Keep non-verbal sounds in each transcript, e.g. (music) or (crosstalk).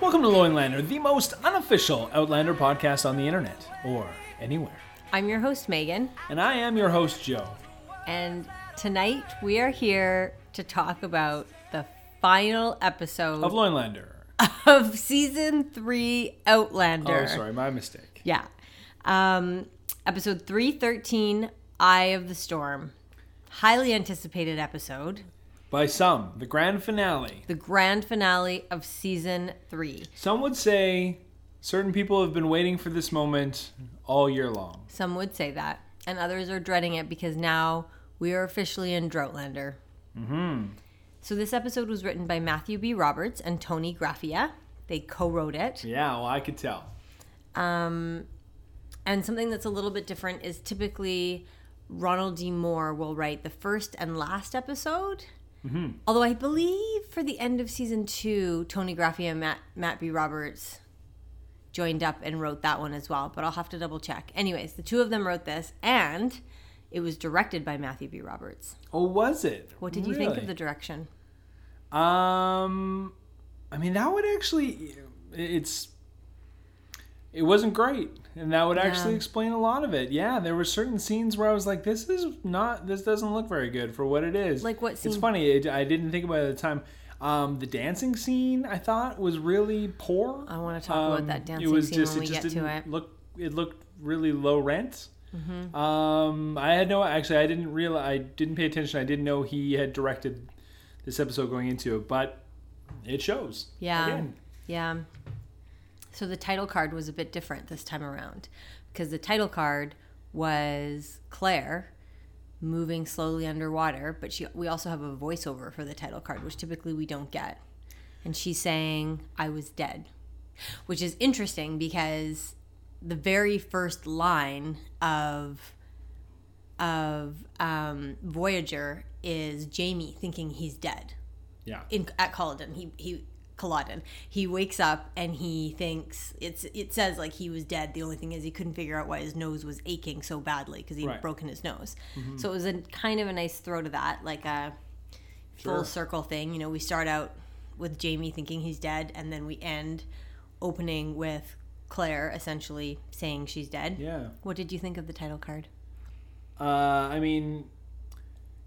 Welcome to Loinlander, the most unofficial Outlander podcast on the internet or anywhere. I'm your host, Megan, And I am your host, Joe. and tonight we are here to talk about the final episode Of Loinlander. (laughs) of season three Outlander. Oh, sorry, my mistake. Yeah. Um, episode 313 Eye of the Storm. Highly anticipated episode. By some, the grand finale. The grand finale of season three. Some would say certain people have been waiting for this moment all year long. Some would say that. And others are dreading it because now we are officially in Droughtlander. Mm-hmm. So this episode was written by Matthew B. Roberts and Toni Graphia. They co-wrote it. Yeah, well, I could tell. Um, and something that's a little bit different is typically Ronald D. Moore will write the first and last episode. Although I believe for the end of season two, Toni Graphia and Matt, Matt B. Roberts joined up and wrote that one as well. But I'll have to double check. Anyways, the two of them wrote this, and it was directed by Matthew B. Roberts. Oh, was it? What did you think of the direction? Um, I mean, that would actually, it's, it wasn't great, and that would actually Yeah. explain a lot of it. Yeah, there were certain scenes where I was like, "This is not, this doesn't look very good for what it is." Like what It's funny. It, I didn't think about it at the time. Um, the dancing scene I thought was really poor. I wanna talk about that Um, dancing scene when we get to it. Look, it looked really low rent. Mm-hmm. Um, I had no actually. I didn't realize. I didn't pay attention. I didn't know he had directed this episode going into it, but it shows. Yeah. Again. Yeah. So the title card was a bit different this time around because the title card was Claire moving slowly underwater, but she we also have a voiceover for the title card, which typically we don't get. And she's saying, I was dead. Which is interesting because the very first line of of um, Voyager is Jamie thinking he's dead Yeah. in at Culloden. He he Culloden. He wakes up and he thinks it's it says like he was dead. The only thing is he couldn't figure out why his nose was aching so badly because he'd Right. broken his nose. So it was a kind of a nice throw to that, like a full circle thing. You know, we start out with Jamie thinking he's dead, and then we end opening with Claire essentially saying she's dead. Yeah. What did you think of the title card? Uh, I mean,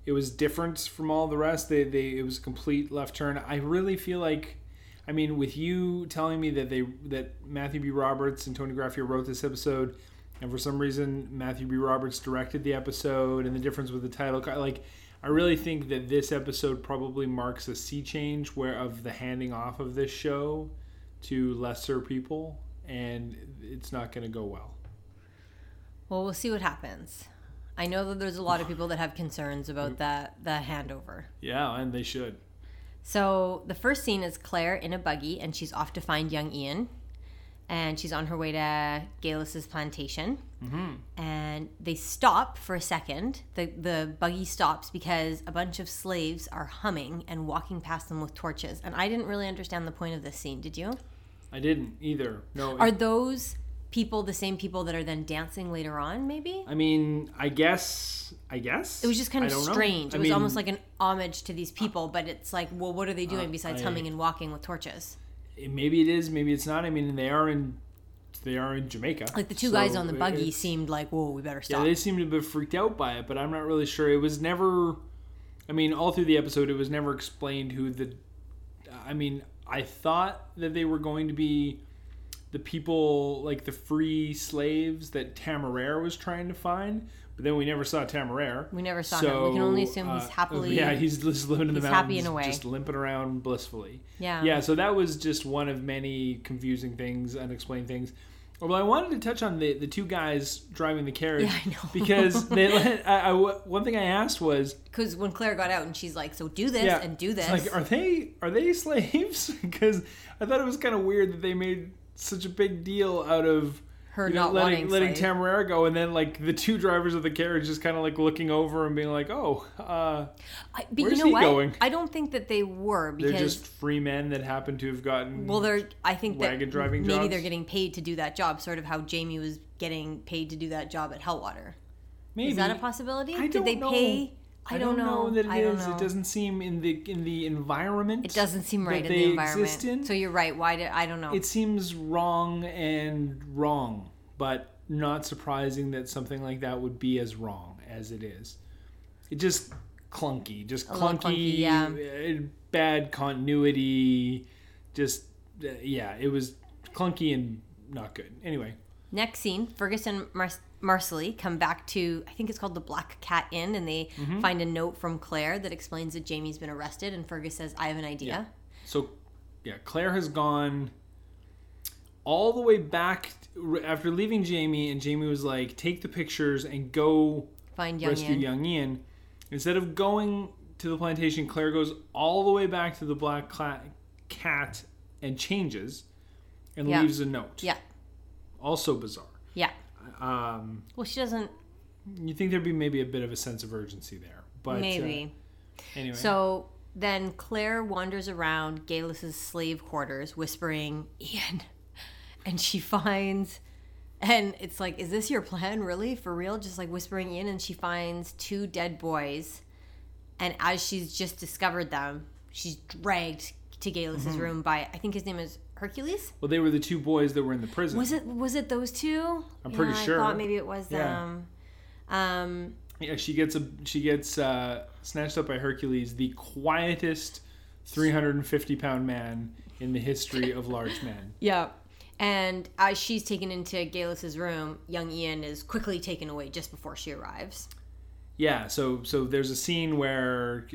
it was different from all the rest. They, they, it was a complete left turn. I really feel like, I mean, with you telling me that they that Matthew B. Roberts and Toni Graphia wrote this episode, and for some reason Matthew B. Roberts directed the episode, and the difference with the title, like. I really think that this episode probably marks a sea change where of the handing off of this show to lesser people, and it's not going to go well. Well, we'll see what happens. I know that there's a lot of people that have concerns about mm. that the handover. Yeah, and they should. So the first scene is Claire in a buggy, and she's off to find young Ian, and she's on her way to Geillis's plantation. Mm-hmm. And they stop for a second. the The buggy stops because a bunch of slaves are humming and walking past them with torches. And I didn't really understand the point of this scene. Did you? I didn't either. No, Are those people the same people that are then dancing later on? Maybe. I mean, I guess. I guess It was just kind of strange. It was mean, almost like an homage to these people, but it's like, well, what are they doing uh, besides I- humming and walking with torches? maybe it is, maybe it's not. I mean, they are in they are in Jamaica. Like the two so guys on the buggy seemed like, whoa, we better stop Yeah, they seemed a bit freaked out by it, but I'm not really sure. It was never. I mean, all through the episode, it was never explained who the. I mean, I thought that they were going to be the people like the free slaves that Temeraire was trying to find, but then we never saw Temeraire. We never saw him. We can only assume he's uh, happily- Yeah, he's just living in the mountains, happy in a way. just limping around blissfully. Yeah. Yeah. So that was just one of many confusing things, unexplained things. Well, I wanted to touch on the the two guys driving the carriage Yeah, I know. (laughs) because they let. I, I, one thing I asked was, Because when Claire got out and she's like, so do this yeah, and do it's this. Like, are they are they (laughs) slaves? because I thought it was kind of weird that they made such a big deal out of Her you know, not letting letting. Temeraire go, and then like the two drivers of the carriage just kind of like looking over and being like, "Oh, uh, I, but where's you know he what? going? I don't think that they were because they're just free men that happen to have gotten." well, they're. I think that wagon driving maybe jobs? they're getting paid to do that job, sort of how Jamie was getting paid to do that job at Helwater. maybe Is that a possibility? I Did don't they know. pay I don't know. that it I is. It doesn't seem in the in the environment. It doesn't seem right in the environment. in. So you're right. Why did I don't know? it seems wrong and wrong, but not surprising that something like that would be as wrong as it is. It just clunky, just clunky, clunky, yeah. uh, bad continuity. Just uh, yeah, it was clunky and not good. Anyway, Next scene, Ferguson Mar- Marsali come back to, I think it's called the Black Cat Inn, and they Mm-hmm. find a note from Claire that explains that Jamie's been arrested. And Fergus says, I have an idea. so yeah, Claire has gone all the way back after leaving Jamie, and Jamie was like, "Take the pictures and go Find young rescue Ian. young Ian. Instead of going to the plantation, Claire goes all the way back to the black cat and changes and Yeah. leaves a note. Yeah. Also bizarre. Yeah. Um, Well, she doesn't, you think there'd be maybe a bit of a sense of urgency there, but uh, maybe. anyway. So then Claire wanders around Geillis's slave quarters whispering, Ian. And she finds, and it's like, is this your plan, really? For real? Just like whispering in, And she finds two dead boys. And as she's just discovered them, she's dragged to Geillis's Mm-hmm. room by, I think his name is Hercules. well, they were the two boys that were in the prison. Was it was it those two? I'm pretty sure. I thought maybe it was Yeah. them. Um, Yeah, she gets a she gets uh, snatched up by Hercules, the quietest 350 pound man in the history of large men. (laughs) Yeah. And as she's taken into Geillis's room, young Ian is quickly taken away just before she arrives. Yeah, so so there's a scene where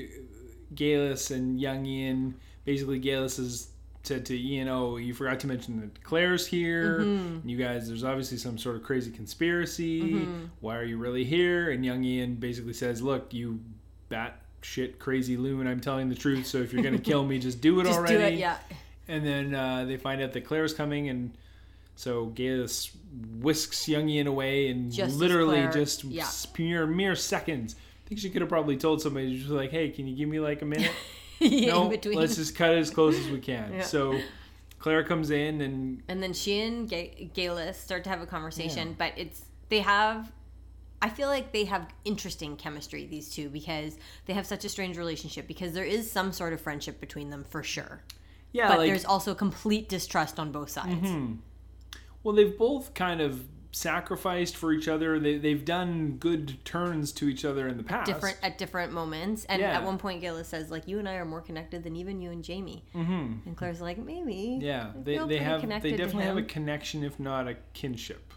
Geillis and young Ian basically Geillis has said to Ian, "Oh, you forgot to mention that Claire's here. Mm-hmm. You guys, there's obviously some sort of crazy conspiracy. Why are you really here?" And young Ian basically says, "Look, you bat shit crazy loon. I'm telling the truth. So if you're gonna kill me, just do it (laughs) Just already." do it, yeah. And then uh, they find out that Claire's coming, and so Geillis whisks young Ian away, and Just literally just yeah. mere mere seconds. I think she could have probably told somebody just like, "Hey, can you give me like a minute?" (laughs) (laughs) no, between. let's just cut it as close as we can. Yeah. So Claire comes in, and And then she and Ga- Geillis start to have a conversation, but it's they have. I feel like they have interesting chemistry these two because they have such a strange relationship because there is some sort of friendship between them for sure, yeah, but like there's also complete distrust on both sides. Mm-hmm. well, they've both kind of sacrificed for each other. They they've done good turns to each other in the past. Different at different moments, and Yeah. at one point, Geillis says like, "You and I are more connected than even you and Jamie." hmm And Claire's like, "Maybe." Yeah, they, they have they definitely have a connection, if not a kinship.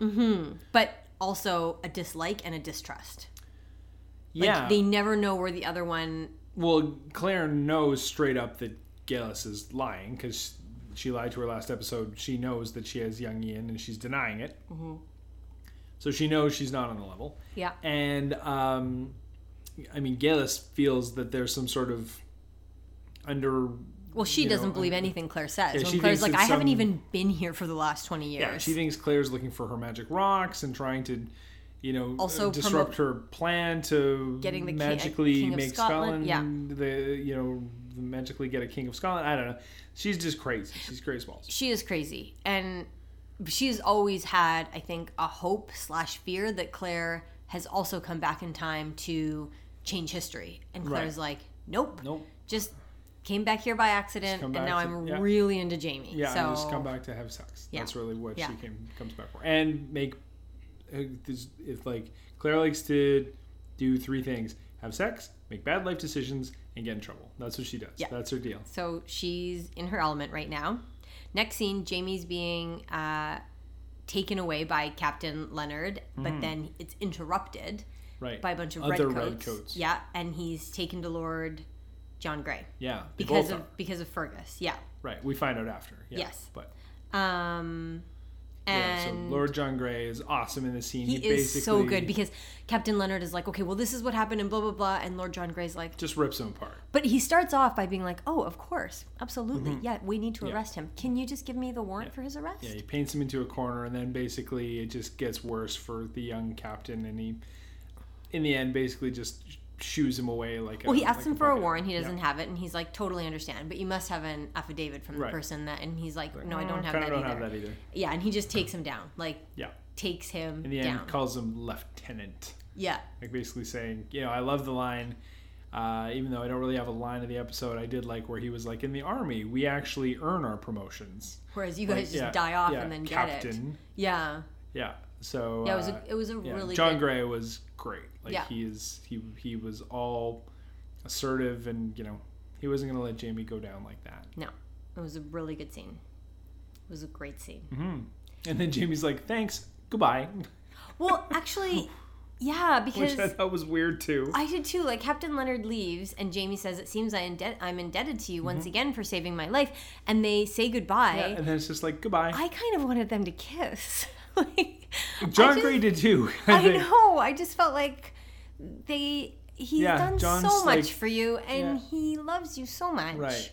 but also a dislike and a distrust. Like, yeah, they never know where the other one. Well, Claire knows straight up that Geillis is lying because she lied to her last episode. She knows that she has young Ian and she's denying it. So she knows she's not on the level. Yeah. And, um, I mean, Geillis feels that there's some sort of under. Well, she doesn't know, believe uh, anything Claire says. yeah, when Claire's like, I it's haven't even been here for the last 20 years. Yeah, she thinks Claire's looking for her magic rocks and trying to, you know, Also disrupt her plan to Getting the king- magically king of make Scotland, Scotland, yeah. the you know magically get a king of Scotland. I don't know. She's just crazy. She's crazy balls. she is crazy. And she's always had, I think, a hope slash fear that Claire has also come back in time to change history. And Claire's like, nope. Nope. Just came back here by accident, and now to- I'm yeah. really into Jamie. Yeah, so, and just come back to have sex. Yeah. That's really what Yeah. she came comes back for. And make uh, this if like Claire likes to do three things: have sex, make bad life decisions, and get in trouble. That's what she does. Yeah. That's her deal. So she's in her element right now. Next scene, Jamie's being uh, taken away by Captain Leonard, but then it's interrupted Right. by a bunch of Other redcoats. redcoats. Yeah, and he's taken to Lord John Grey Yeah. because of are. because of Fergus. Yeah. Right. We find out after. Yeah. Yes. But Um, yeah, so and Lord John Grey is awesome in the scene. he, He, is basically so good because Captain Leonard is like, okay, well, this is what happened, and blah blah blah, and Lord John Grey's like, just rips him apart. but he starts off by being like, oh, of course, absolutely, yeah, we need to Mm-hmm. Yeah. arrest him. Can you just give me the warrant for his arrest? Yeah, he paints him into a corner, and then basically it just gets worse for the young captain, and he, in the end, basically just shoos him away like. Well, a, he asks like him for a warrant. He doesn't have it, and he's like, "Totally understand, but you must have an affidavit from the Right. person that." And he's like, "No, I "Oh, don't have that don't either." have that either. Yeah, and he just takes him down, like Yeah. takes him In the down. end, calls him lieutenant, yeah, like basically saying, you know, I love the line. Uh, even though I don't really have a line of the episode, I did like where he was like, "In the army, we actually earn our promotions." Whereas you Like, guys just yeah, die off yeah, and then get it. captain. Yeah. Yeah. So Yeah, it was uh, a, it was a yeah, really John good, Grey was great. Like Yeah. he is he he was all assertive and you know he wasn't gonna let Jamie go down like that. No, it was a really good scene. It was a great scene. hmm And then Jamie's like, "Thanks, goodbye," (laughs) Well, actually, yeah, because which I thought was weird too. I did too. Like Captain Leonard leaves, and Jamie says, "It seems I I'm indebted to you once again for saving my life." And they say goodbye. Mm-hmm. yeah, and then it's just like goodbye. I kind of wanted them to kiss. (laughs) like, John just- Grey did too. (laughs) I, I know. I just felt like they. He's Yeah, done John's so much like- for you, and Yeah. he loves you so much. Right.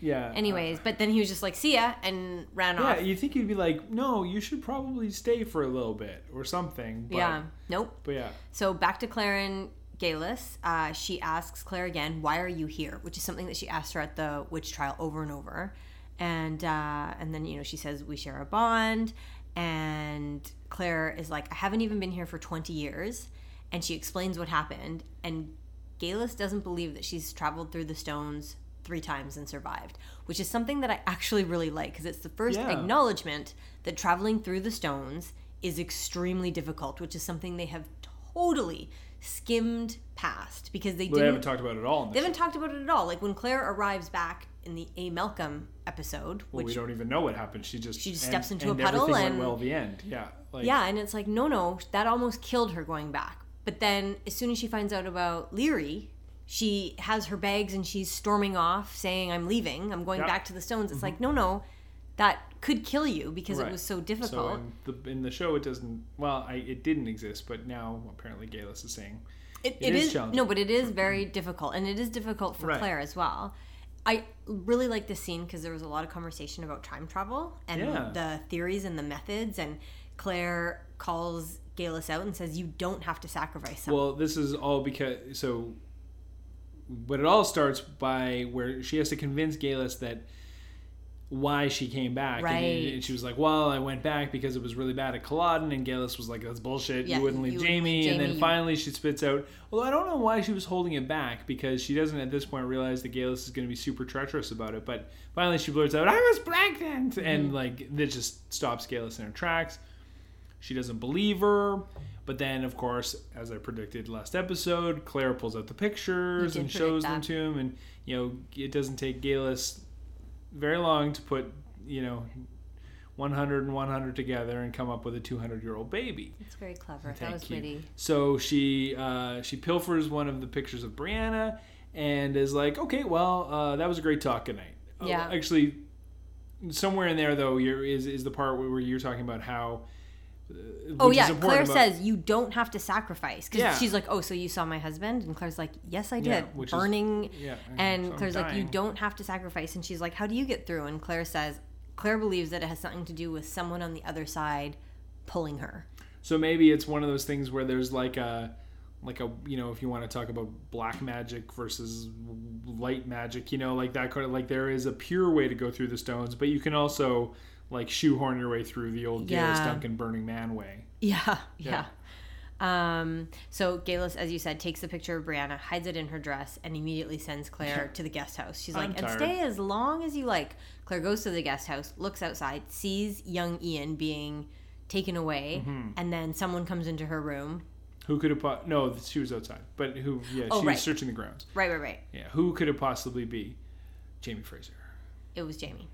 Yeah. Anyways, but then he was just like, "See ya," and ran Yeah, off. Yeah, you think he'd be like, no, you should probably stay for a little bit or something. But, yeah. Nope. But yeah. So back to Claire and Geillis. Uh, she asks Claire again, "Why are you here?" Which is something that she asked her at the witch trial over and over. And uh, and then you know she says we share a bond, and Claire is like, "I haven't even been here for twenty years," and she explains what happened. And Geillis doesn't believe that she's traveled through the stones three times and survived, which is something that I actually really like because it's the first Yeah. acknowledgement that traveling through the stones is extremely difficult, which is something they have totally skimmed past because they Well, they didn't haven't talked about it at all. They this haven't talked about it at all. Like when Claire arrives back in the A Malcolm episode, Well, which we don't even know what happened. She just She just and- steps into a and puddle everything and- well. The end. Yeah. Like, yeah, and it's like no, no, that almost killed her going back. But then as soon as she finds out about Laoghaire, she has her bags and she's storming off, saying, "I'm leaving. I'm going Yeah. back to the stones." It's mm-hmm. like no, no, that could kill you because Right. it was so So difficult. in the, in the show, it doesn't. Well, I, it didn't exist, but now apparently Geillis is saying. It, It it is is, no, but it is very difficult, and it is difficult for Right. Claire as well. I really like this scene because there was a lot of conversation about time travel and Yeah. the theories and the methods, and Claire calls Geillis out and says, "You don't have to sacrifice someone." Well, this is all because so. But it all starts by where she has to convince Geillis that why she came back, and- Right. and, she was like, "Well, I went back because it was really bad at Culloden," and Geillis was like, "That's bullshit. Yeah, you wouldn't leave you wouldn't Jamie." and then finally, she spits out, "Well, I don't know why she was holding it back because she doesn't at this point realize that Geillis is going to be super treacherous about it." But finally, she blurts out, "I was pregnant," and Mm-hmm. like that just stops Geillis in her tracks. She doesn't believe her. But then, of course, as I predicted last episode, Claire pulls out the pictures and shows them to him. And, you know, it doesn't take Geillis very long to put, you know, 100 and 100 together and come up with a 200 year old baby. it's very clever. that Thank was you. witty. So she uh, she pilfers one of the pictures of Brianna and is like, okay, well, uh, that was a great talk. Good night. Oh, Yeah. actually, somewhere in there though, you're, is is the part where you're talking about how. Oh yeah, Claire about- says you don't have to sacrifice because Yeah. she's like, "Oh, so you saw my husband?" And Claire's like, "Yes, I did." Yeah, which is- Burning, yeah, and so Claire's like, "You don't have to sacrifice." And she's like, "How do you get through?" And Claire says, "Claire believes that it has something to do with someone on the other side pulling her." So maybe it's one of those things where there's like a like a you know if you want to talk about black magic versus light magic, you know, like that kind of like there is a pure way to go through the stones, but you can also like shoehorn your way through the old Yeah. Duncan Burning Man way. Yeah, yeah. Um, so Geillis, as you said, takes the picture of Brianna, hides it in her dress, and immediately sends Claire (laughs) to the guest house. She's I'm like, and stay as long as you like. Claire goes to the guest house, looks outside, sees young Ian being taken away, Mm-hmm. and then someone comes into her room. Who could have po- no, she was outside, but who? Yeah, Oh, she right. was searching the grounds. Right, right, right. Yeah, who could it possibly be? Jamie Fraser. It was Jamie.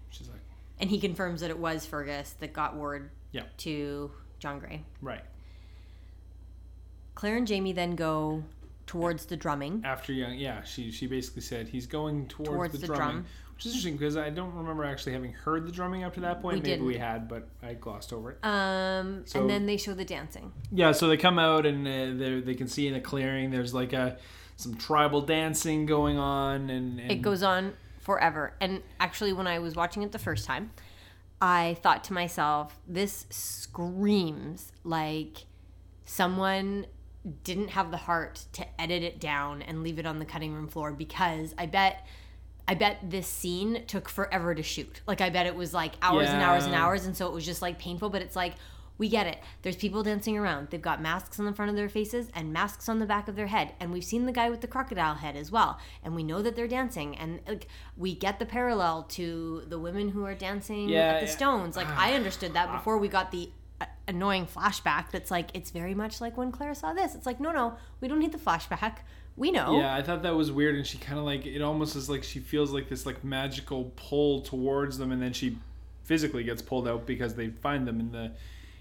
And he confirms that it was Fergus that got word Yeah. to John Grey. right Claire and Jamie then go towards the drumming. after young. Yeah, she she basically said he's going towards, Towards the, the drumming, drum. which is interesting because I don't remember actually having heard the drumming up to that point. We Maybe didn't. we had, but I glossed over it. Um, So- and then they show the dancing. Yeah, so they come out and uh, they they can see in a clearing. There's like a some tribal dancing going on, and, and It goes on forever. And actually, when I was watching it the first time, I thought to myself, this screams like someone didn't have the heart to edit it down and leave it on the cutting room floor because I bet. I bet this scene took forever to shoot. Like I bet it was like hours and hours and hours, and so it was just like painful. But it's like, We get it. There's people dancing around. They've got masks on the front of their faces and masks on the back of their head. And we've seen the guy with the crocodile head as well. And we know that they're dancing. And like, we get the parallel to the women who are dancing Yeah, at the yeah. Stones. Like (sighs) I understood that before we got the uh, annoying flashback. That's like it's very much like when Claire saw this. It's like no, no, we don't need the flashback. We know. Yeah, I thought that was weird, and she kind of like it almost is like she feels like this like magical pull towards them, and then she physically gets pulled out because they find them in the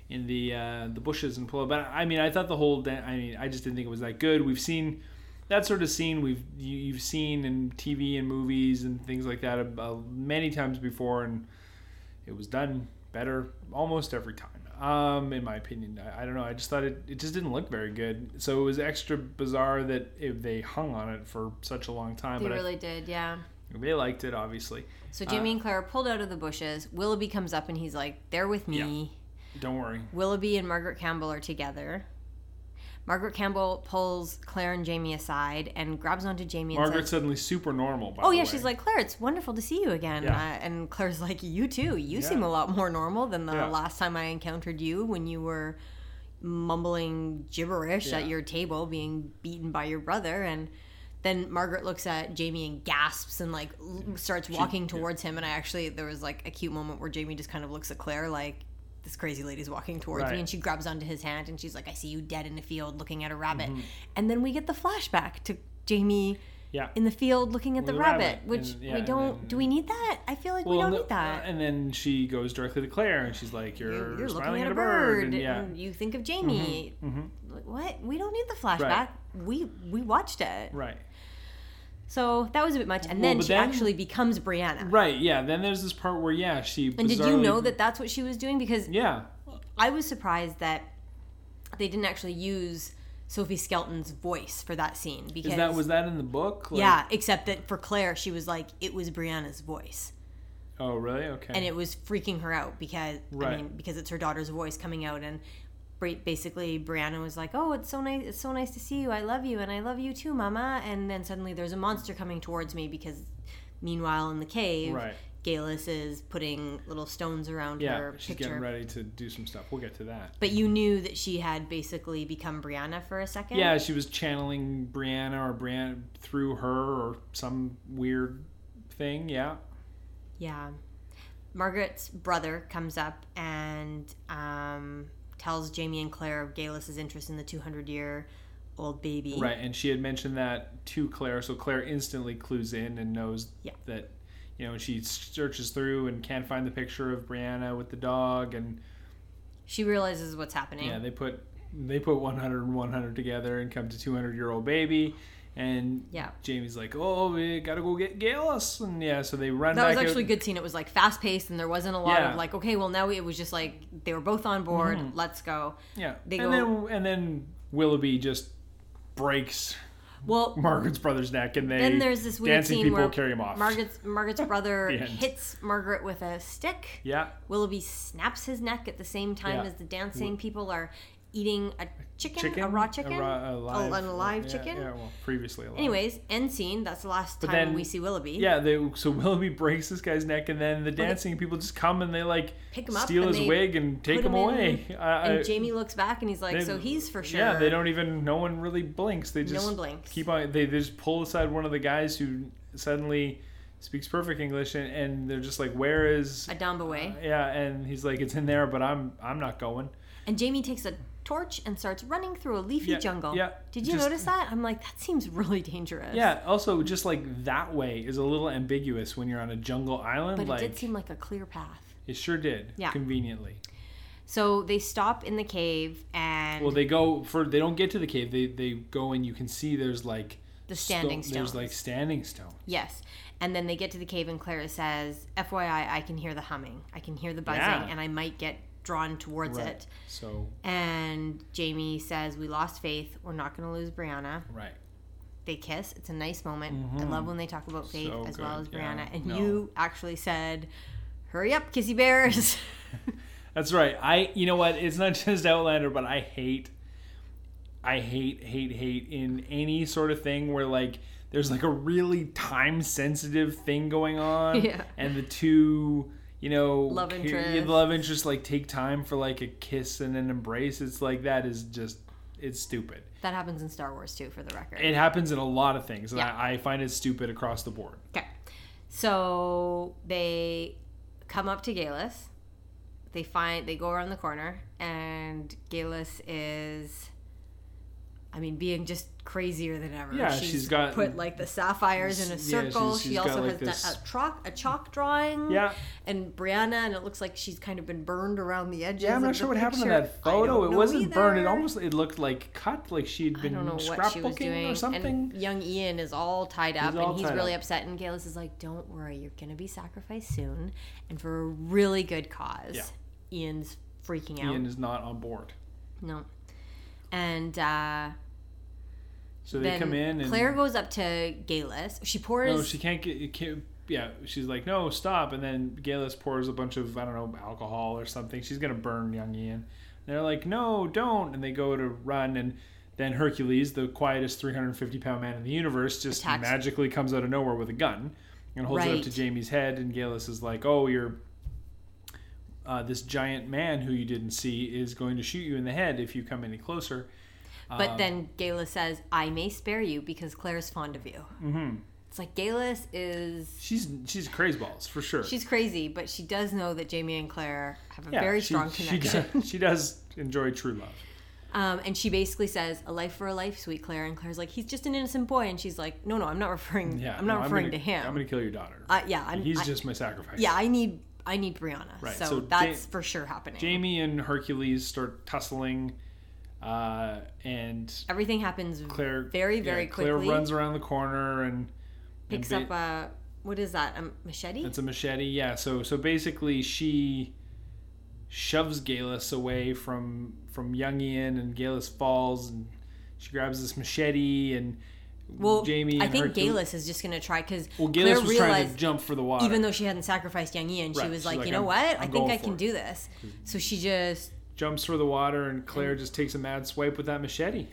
in the uh, the bushes and pull. up. But I mean, I thought the whole. I mean, I just didn't think it was that good. We've seen that sort of scene we've you, you've seen in TV and movies and things like that uh, many times before, and it was done better almost every time. Um, in my opinion, I, I don't know. I just thought it, it just didn't look very good. So it was extra bizarre that it, they hung on it for such a long time. They but really did. Yeah. They liked it, obviously. So Jamie and Claire pulled out of the bushes. Willoughby comes up and he's like, "They're with me." Don't worry. Willoughby and Margaret Campbell are together. Margaret Campbell pulls Claire and Jamie aside and grabs onto Jamie and Margaret's says, suddenly super normal. By "Oh yeah," way. she's like, "Claire, it's wonderful to see you again." Yeah. Uh, and Claire's like, "You too. You seem a lot more normal than the Yeah. last time I encountered you when you were mumbling gibberish at your table, being beaten by your brother." And then Margaret looks at Jamie and gasps and like starts walking towards him. And I actually there was like a cute moment where Jamie just kind of looks at Claire like. This crazy lady's walking towards Right. me, and she grabs onto his hand, and she's like, "I see you dead in a field, looking at a rabbit." Mm-hmm. And then we get the flashback to Jamie yeah. in the field looking at the, The rabbit, rabbit, which and- yeah, we don't. then- do we need that? I feel like we don't no- need that. And then she goes directly to Claire, and she's like, "You're, you're, you're looking at a bird." and yeah, and you think of Jamie. mhm. Like, What? We don't need the flashback. We we watched it, right, so that was a bit much. And Well, then she then- actually becomes Brianna. right, yeah. Then there's this part where yeah, she. And did you know that that's what she was doing? Because Yeah, I was surprised that they didn't actually use Sophie Skelton's voice for that scene. Because is that was that in the book? Like- yeah, except that for Claire, she was like, it was Brianna's voice. Oh, really? Okay. and it was freaking her out because I Right. mean because it's her daughter's voice coming out and basically Brianna was like, "Oh, it's so nice. It's so nice to see you. I love you, and I love you too, Mama." And then suddenly there's a monster coming towards me because, meanwhile, in the cave, Right. Geillis is putting little stones around yeah, her she's picture. getting ready to do some stuff. We'll get to that. But you knew that she had basically become Brianna for a second. Yeah, she was channeling Brianna or Brianna through her or some weird thing. Yeah. Yeah. Margaret's brother comes up and um, tells Jamie and Claire of Geillis's interest in the 200 year old baby. Right, and she had mentioned that to Claire, so Claire instantly clues in and knows Yeah. that, you know, she searches through and can't find the picture of Brianna with the dog, and She realizes what's happening. yeah, they put they put 100 and 100 together and come to 200 year old baby, and Yeah. Jamie's like, oh, we gotta go get Geillis, and yeah, so they run That was actually out- a good scene. It was like fast paced, and there wasn't a lot Yeah. Mm-hmm. of like, okay, well now it was just like they were both on board. Let's go. Yeah, they and go- then and then Willoughby just breaks Well, Margaret's brother's neck, and they then there's this weird dancing scene people where carry him off. Margaret's Margaret's (laughs) brother hits Margaret with a stick. yeah, Willoughby snaps his neck at the same time Yeah. as the dancing people are eating a chicken, chicken, a raw chicken, a, raw, a live, an alive yeah, chicken. Yeah, well, previously alive. Anyways, end scene. That's the last But time then- we see Willoughby. Yeah, they so Willoughby breaks this guy's neck, and then the dancing people just come and they like Pick him up steal his wig and take put him, him in, away. I- I- And Jamie looks back and he's like, they- "So he's for sure." Yeah, they don't even. No one really blinks. They just one blinks. Keep on. They, they just pull aside one of the guys who suddenly speaks perfect English, and, and they're just like, "Where is?" A Way. Uh, yeah, and he's like, "It's in there, but I'm I'm not going." And Jamie takes a torch and starts running through a leafy Yeah, jungle. yeah, Did you just- notice that? I'm like, that seems really dangerous. Yeah. Also, just like that way is a little ambiguous when you're on a jungle island. But like it did seem like a clear path. it sure did. Yeah. Conveniently. So they stop in the cave and Well, they go for. They don't get to the cave. They they go and you can see there's like the standing sto- There's like standing stone. Yes. And then they get to the cave and Clara says, FYI, I can hear the humming. I can hear the buzzing Yeah. and I might get drawn towards Right. it. So And Jamie says, We lost faith. We're not going to lose Brianna. right. They kiss. It's a nice moment. I love when they talk about faith Mm-hmm. So as well as good. Yeah. Brianna. And No. you actually said, Hurry up, kissy bears. (laughs) That's right. I you know what? It's not (laughs) just Outlander, but I hate I hate hate hate in any sort of thing where like there's like a really time sensitive thing going on (laughs) Yeah. and the two you know, Love interest. love interest, like take time for like a kiss and an embrace. It's like that is just it's stupid. That happens in Star Wars too, for the record. It happens in a lot of things, and Yeah. I, I find it stupid across the board. Okay. So they come up to Geillis. They find they go around the corner and Geillis is I mean being just crazier than ever. Yeah, she's got- put like the sapphires in a Yeah, she's- circle. she's she also like, has this- a chalk a chalk drawing. Yeah. And Brianna and it looks like she's kind of been burned around the edges. Yeah, I'm not sure what happened to that photo. It wasn't burned. It almost it looked like cut, like she'd been don't know what she was scrapbooking or something. And young Ian is all tied up all and he's really up. upset. And Geillis is like, Don't worry, you're going to be sacrificed soon and for a really good cause. Yeah. Ian's freaking out. Ian is not on board. No. And uh, So they come in and Claire goes up to Geillis. She pours. no, she can't get. Can't, yeah, she's like, no, stop. And then Geillis pours a bunch of I don't know alcohol or something. She's gonna burn young Ian. And they're like, no, don't. And they go to run and. Then Hercules, the quietest 350 pound man in the universe, just Attacks- magically comes out of nowhere with a gun and holds it up to Jamie's head. And Geillis is like, "Oh, you're uh, this giant man who you didn't see is going to shoot you in the head if you come any closer." But Um, then Geillis says, I may spare you because Claire's fond of you. mhm. It's like Geillis is. she's she's crazy balls for sure. She's crazy, but she does know that Jamie and Claire have a Yeah, very she- strong she connection. does- (laughs) She does, enjoy true love. Um, and she basically says, "A life for a life, sweet Claire." And Claire's like, "He's just an innocent boy." And she's like, "No, no, I'm not referring. Yeah, I'm not no, referring gonna, to him. I'm gonna kill your daughter. uh, yeah, I'm. He's I- just my sacrifice. yeah, I need. I need Brianna. Right, So, so that's Ja- for sure happening. Jamie and Hercules start tussling, uh, and Everything happens Claire very, very yeah, Claire quickly. runs around the corner and picks and up a what is that? A machete? It's a machete, yeah. So so basically, she shoves Geillis away from from young Ian, and Geillis falls, and she grabs this machete, and well, Jamie. I and think Geillis is just gonna try because Well, Geillis Claire was trying to jump for the water. even though she hadn't sacrificed young Ian, she Right, was she's like, like, you know I'm- what? I I'm think I can it." do this. So she just jumps for the water, and Claire just takes a mad swipe with that machete.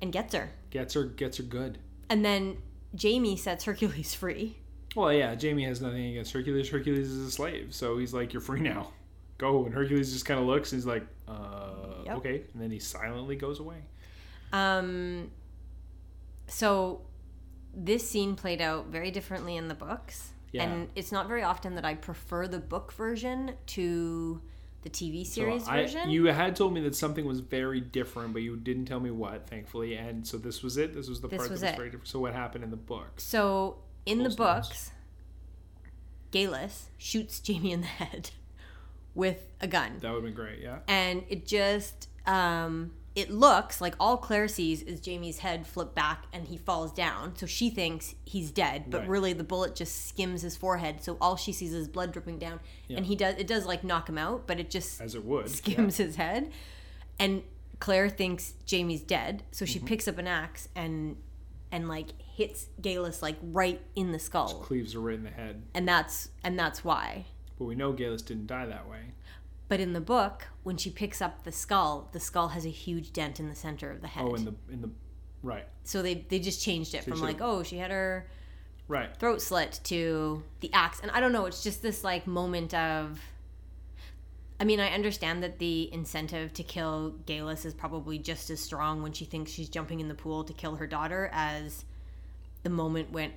and gets her, Gets her, gets her good. and then Jamie sets Hercules free. Well, yeah, Jamie has nothing against Hercules. Hercules is a slave, so he's like, "You're free now, go." And Hercules just kind of looks, and he's like, "Uh, Yep. okay," and then he silently goes away. Um, so this scene played out very differently in the books. Yeah. And it's not very often that I prefer the book version to the TV So series I, version. you had told me that something was very different, but you didn't tell me what, thankfully. And so this was it. This was the This part was that was it. very different. So what happened in the books? so in the notes. books, Geillis shoots Jamie in the head (laughs) with a gun. That would have been great. Yeah. and it just um it looks like all Claire sees is Jamie's head flip back and he falls down. So she thinks he's dead, but Right. really the bullet just skims his forehead. So all she sees is blood dripping down. Yeah. And he does it does like knock him out, but it just As it would. skims his head. And Claire thinks Jamie's dead, so she Mm-hmm. picks up an axe and and like hits Geillis like right in the skull. Cleaves her right in the head. And that's and that's why. But we know Geillis didn't die that way. But in the book, when she picks up the skull, the skull has a huge dent in the center of the head. Oh, in the in the right, so they they just changed it from like, oh, she had her right. throat slit to the axe. And I don't know, it's just this like moment of I mean, I understand that the incentive to kill Geillis is probably just as strong when she thinks she's jumping in the pool to kill her daughter as the moment when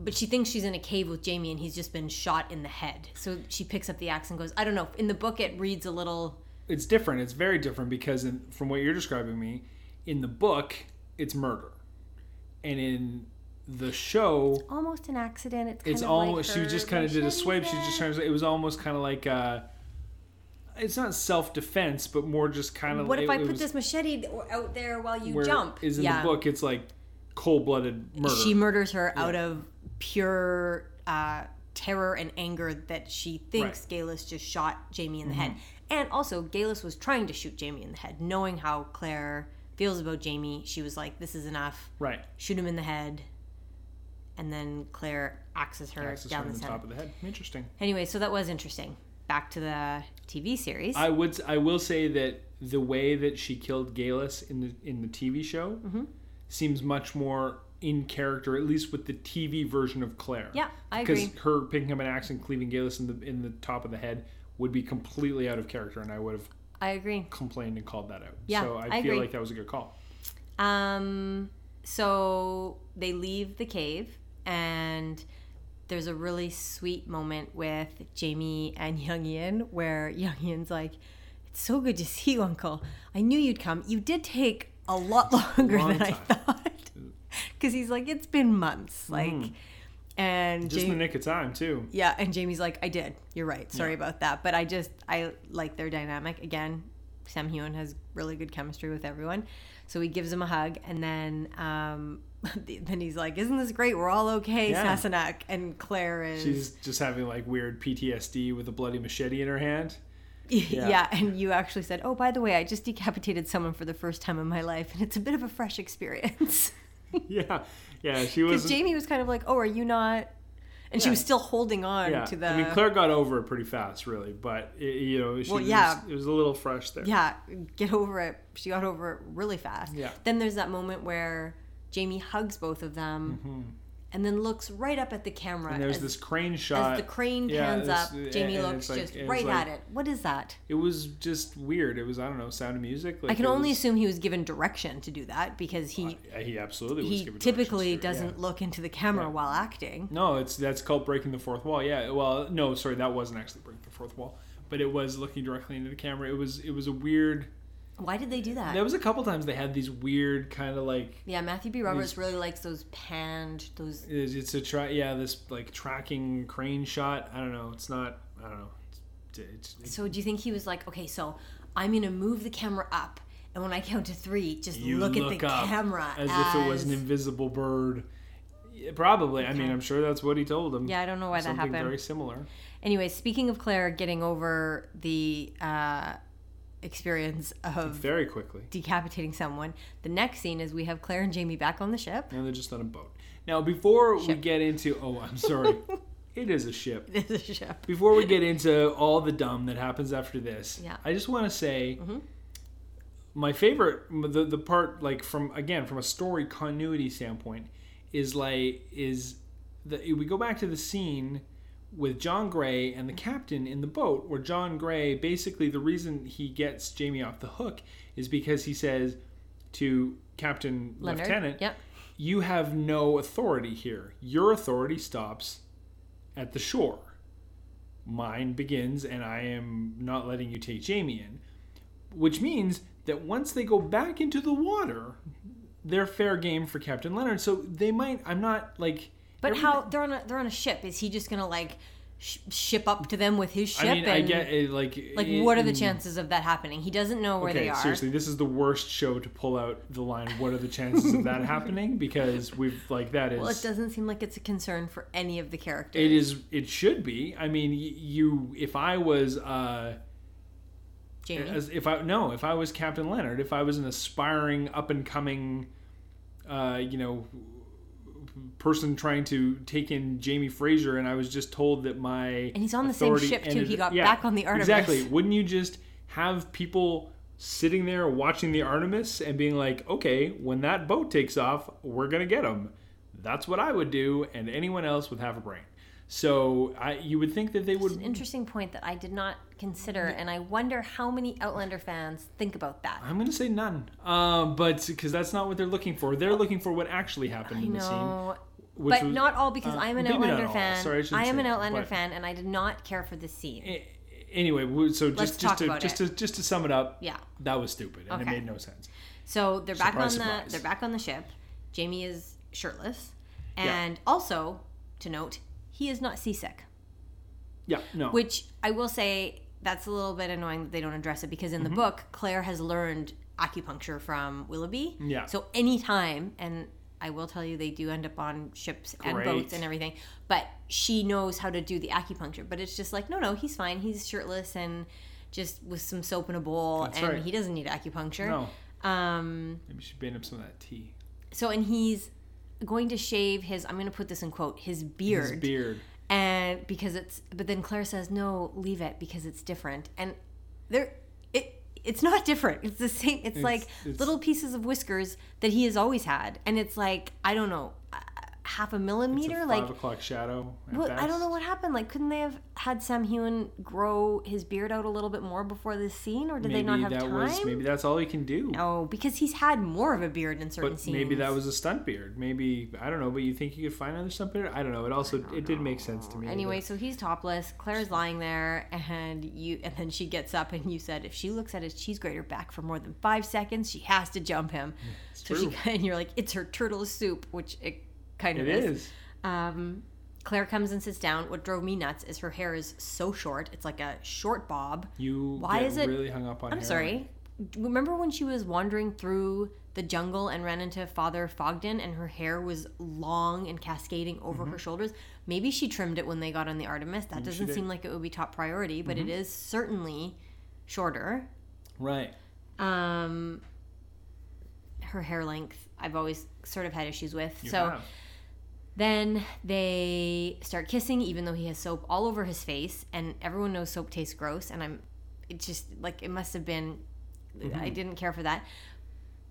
but she thinks she's in a cave with Jamie and he's just been shot in the head. So she picks up the axe and goes, I don't know. In the book it reads a little It's different. It's very different because in, from what you're describing me, in the book, it's murder, and in the show, almost an accident. It's kind it's of almost like she just kind of did a swipe. She just there. trying to. It was almost kind of like uh it's not self defense, but more just kind of. What if it, I it put was this machete out there while you where jump? Is in yeah. the book. It's like cold blooded murder. She murders her out of pure uh, terror and anger that she thinks Right. Geillis just shot Jamie in the head. And also, Geillis was trying to shoot Jamie in the head, knowing how Claire feels about Jamie. She was like, "This is enough. right. Shoot him in the head." And then Claire axes her Axis down right the the top of the head. Interesting. Anyway, so that was interesting. Back to the TV series. I would. I will say that the way that she killed Geillis in the in the TV show Mm-hmm. seems much more in character, at least with the TV version of Claire. Yeah, I because agree. Because her picking up an axe and cleaving Geillis in the in the top of the head would be completely out of character, and I would have I agree. complained and called that out. Yeah, so I, I feel agree. like that was a good call. Um, so they leave the cave, and there's a really sweet moment with Jamie and (laughs) Young Ian where Young Ian's like, It's so good to see you, Uncle. I knew you'd come. You did take a lot (laughs) longer Long than I thought. (laughs) Because he's like, It's been months. Like, and Mm. Just in the nick of time too. yeah, and Jamie's like, I did. You're right. Sorry about that. But I just, I like their dynamic. Again, Sam Heughan has really good chemistry with everyone. So he gives him a hug, and then um, (laughs) then he's like, Isn't this great? We're all okay, Yeah. Sassenach. And Claire is. She's just having like weird PTSD with a bloody machete in her hand. (laughs) yeah. and you actually said, Oh, by the way, I just decapitated someone for the first time in my life, and it's a bit of a fresh experience. (laughs) yeah, yeah. She was. Because. Jamie was kind of like, Oh, are you not? And she was still holding on Yeah, to the. I mean Claire got over it pretty fast, really, but it, you know, she Well, was, yeah. it was a little fresh there. yeah, get over it. She got over it really fast. Yeah. Then there's that moment where Jamie hugs both of them mm-hmm. And then looks right up at the camera. And there's as, this crane shot. as the crane Yeah, pans up, Jamie and looks it's like- just right like- at it. What is that? It was just weird. It was I don't know, Sound of Music. Like I can only was- assume he was given direction to do that because he Uh, he absolutely was he given typically directions to it, doesn't look into the camera Yeah. while acting. No, it's that's called breaking the fourth wall. Yeah. Well, no, sorry, that wasn't actually breaking the fourth wall, but it was looking directly into the camera. It was it was a weird. Why did they do that? There was a couple times they had these weird kind of like yeah, Matthew B. Roberts really likes those panned, those it's, it's a try yeah this like tracking crane shot. I don't know. It's not. I don't know. It's, it's, it's, So do you think he was like, okay, so I'm gonna move the camera up, and when I count to three, just you look, at the camera as, if it was an invisible bird. Probably. I mean, I'm sure that's what he told him. Yeah, I don't know why that Something happened. very similar. Anyway, speaking of Claire getting over the uh, experience of Very quickly. decapitating someone, the next scene is we have Claire and Jamie back on the ship. And they're just on a boat. Now, before we get into, oh, I'm sorry, (laughs) it is a ship. This is a ship. Before we get into all the dumb that happens after this, Yeah. I just want to say Mm-hmm. my favorite, the the part like from again from a story continuity standpoint, is like is that we go back to the scene with John Grey and the captain in the boat, where John Grey basically the reason he gets Jamie off the hook is because he says to Captain Leonard. Lieutenant, Yep. you have no authority here. Your authority stops at the shore. Mine begins, and I am not letting you take Jamie in. Which means that once they go back into the water, they're fair game for Captain Leonard. So they might. I'm not like. But how they're on a they're on a ship? Is he just gonna like sh- ship up to them with his ship? I mean, I and, get it. Like, Like, it- what are the mm, chances of that happening? He doesn't know where Okay, they are. seriously, this is the worst show to pull out the line. What are the chances of that happening? Because we've like that is. Well, it doesn't seem like it's a concern for any of the characters. It is. It should be. I mean, you. If I was, uh, Jamie. as if I no, if I was Captain Leonard, if I was an aspiring, up and coming, uh, you know, person trying to take in Jamie Fraser, and I was just told that my And he's on the same ship, too. He got back on the Artemis. Exactly. Wouldn't you just have people? Sitting there watching the Artemis and being like, okay, when that boat takes off, we're gonna get them. That's what I would do, and anyone else with half a brain. So I, you would think that they would. It's an interesting point that I did not consider, and I wonder how many Outlander fans think about that. I'm gonna say none, um, but because that's not what they're looking for. They're looking for what actually happened I in the scene. know, which but was- not all because uh, I'm an Outlander fan. Sorry, I I am an Outlander but- fan, and I did not care for this scene. A- Anyway, so just just to just it. to just to sum it up, Yeah. that was stupid and Okay. it made no sense. So they're back Surprise, on the surprise. they're back on the ship. Jamie is shirtless, Yeah. and also to note, he is not seasick. Yeah, no, Which I will say that's a little bit annoying that they don't address it because Mm-hmm. in the book, Claire has learned acupuncture from Willoughby. Yeah. So anytime, and I will tell you, they do end up on ships and boats and everything, but she knows how to do the acupuncture. But it's just like, no, no, he's fine. He's shirtless and just with some soap in a bowl, That's and right. he doesn't need acupuncture. no. Um, Maybe should band up some of that tea. so, and he's going to shave his, I'm going to put this in quote, his beard. His beard. and because it's but then claire says no leave it because it's different and there it it's not different. It's the same. It's, like it's- little pieces of whiskers that he has always had, and it's like I don't know, half a It's millimeter. a like, five o'clock shadow. what, I don't know what happened. Like, couldn't they have had Sam Heughan grow his beard out a little bit more before this scene, or did Maybe they not have that time? was maybe that's all he can do. No, because he's had more of a beard in certain But scenes. maybe that was a stunt beard. Maybe I don't know. But you think you could find another stunt beard? I don't know. It also it did make sense to me. Anyway, so he's topless. Claire's lying there, and you, and then she gets up, and you said if she looks at his cheese grater back for more than five seconds, she has to jump him. so true. she, (laughs) and you're like, it's her turtle soup, which it kind of is. is. Um, Claire comes and sits down. What drove me nuts is her hair is so short. It's like a short bob. You Why is it- really hung up on. I'm hairline. sorry. Remember when she was wandering through the jungle and ran into Father Fogden and her hair was long and cascading over her shoulders? Maybe she trimmed it when they got on the Artemis. That doesn't seem like it would be top priority, but it is certainly shorter. Right. Um, her hair length, I've always sort of had issues with. You so have. Then they start kissing, even though he has soap all over his face, and everyone knows soap tastes gross. And I'm, it just like it must have been, Mm-hmm. I didn't care for that.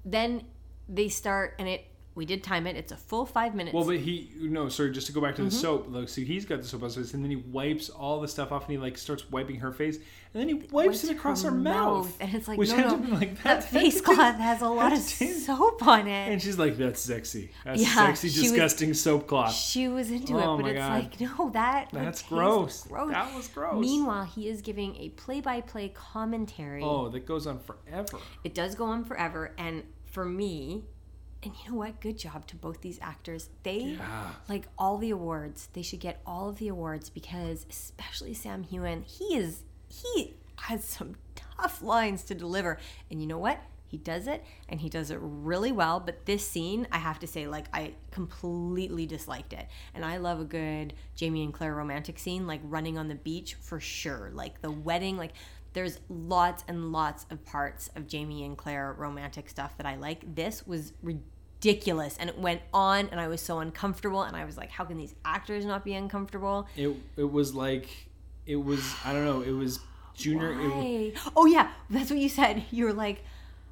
Then they start, and it we did time it. It's a full five minutes. Well, but he no, sorry. Just to go back to the Mm-hmm. soap. Look, so he's got the soap on his face, and then he wipes all the stuff off, and he like starts wiping her face, and then he wipes it across her, mouth, and it's like which no, no, being like that face (laughs) cloth has a lot of soap on it. And she's like, "That's sexy. That's Yeah, sexy, she was- disgusting soap cloth." She was into Oh it, but it's God. like no, that That's gross. gross. That was gross. Meanwhile, he is giving a play-by-play commentary. Oh, that goes on forever. It does go on forever, and for me, and you know what? Good job to both these actors. They Yeah. like all the awards. They should get all of the awards because, especially Sam Heughan, he is he has some tough lines to deliver, and you know what? He does it, and he does it really well. But this scene, I have to say, like I completely disliked it, and I love a good Jamie and Claire romantic scene, like running on the beach for sure, like the wedding, like there's lots and lots of parts of Jamie and Claire romantic stuff that I like. This was ridiculous and it went on and I was so uncomfortable and I was like, how can these actors not be uncomfortable? It it was like it was I don't know. It was junior. It, oh yeah, that's what you said. You were like,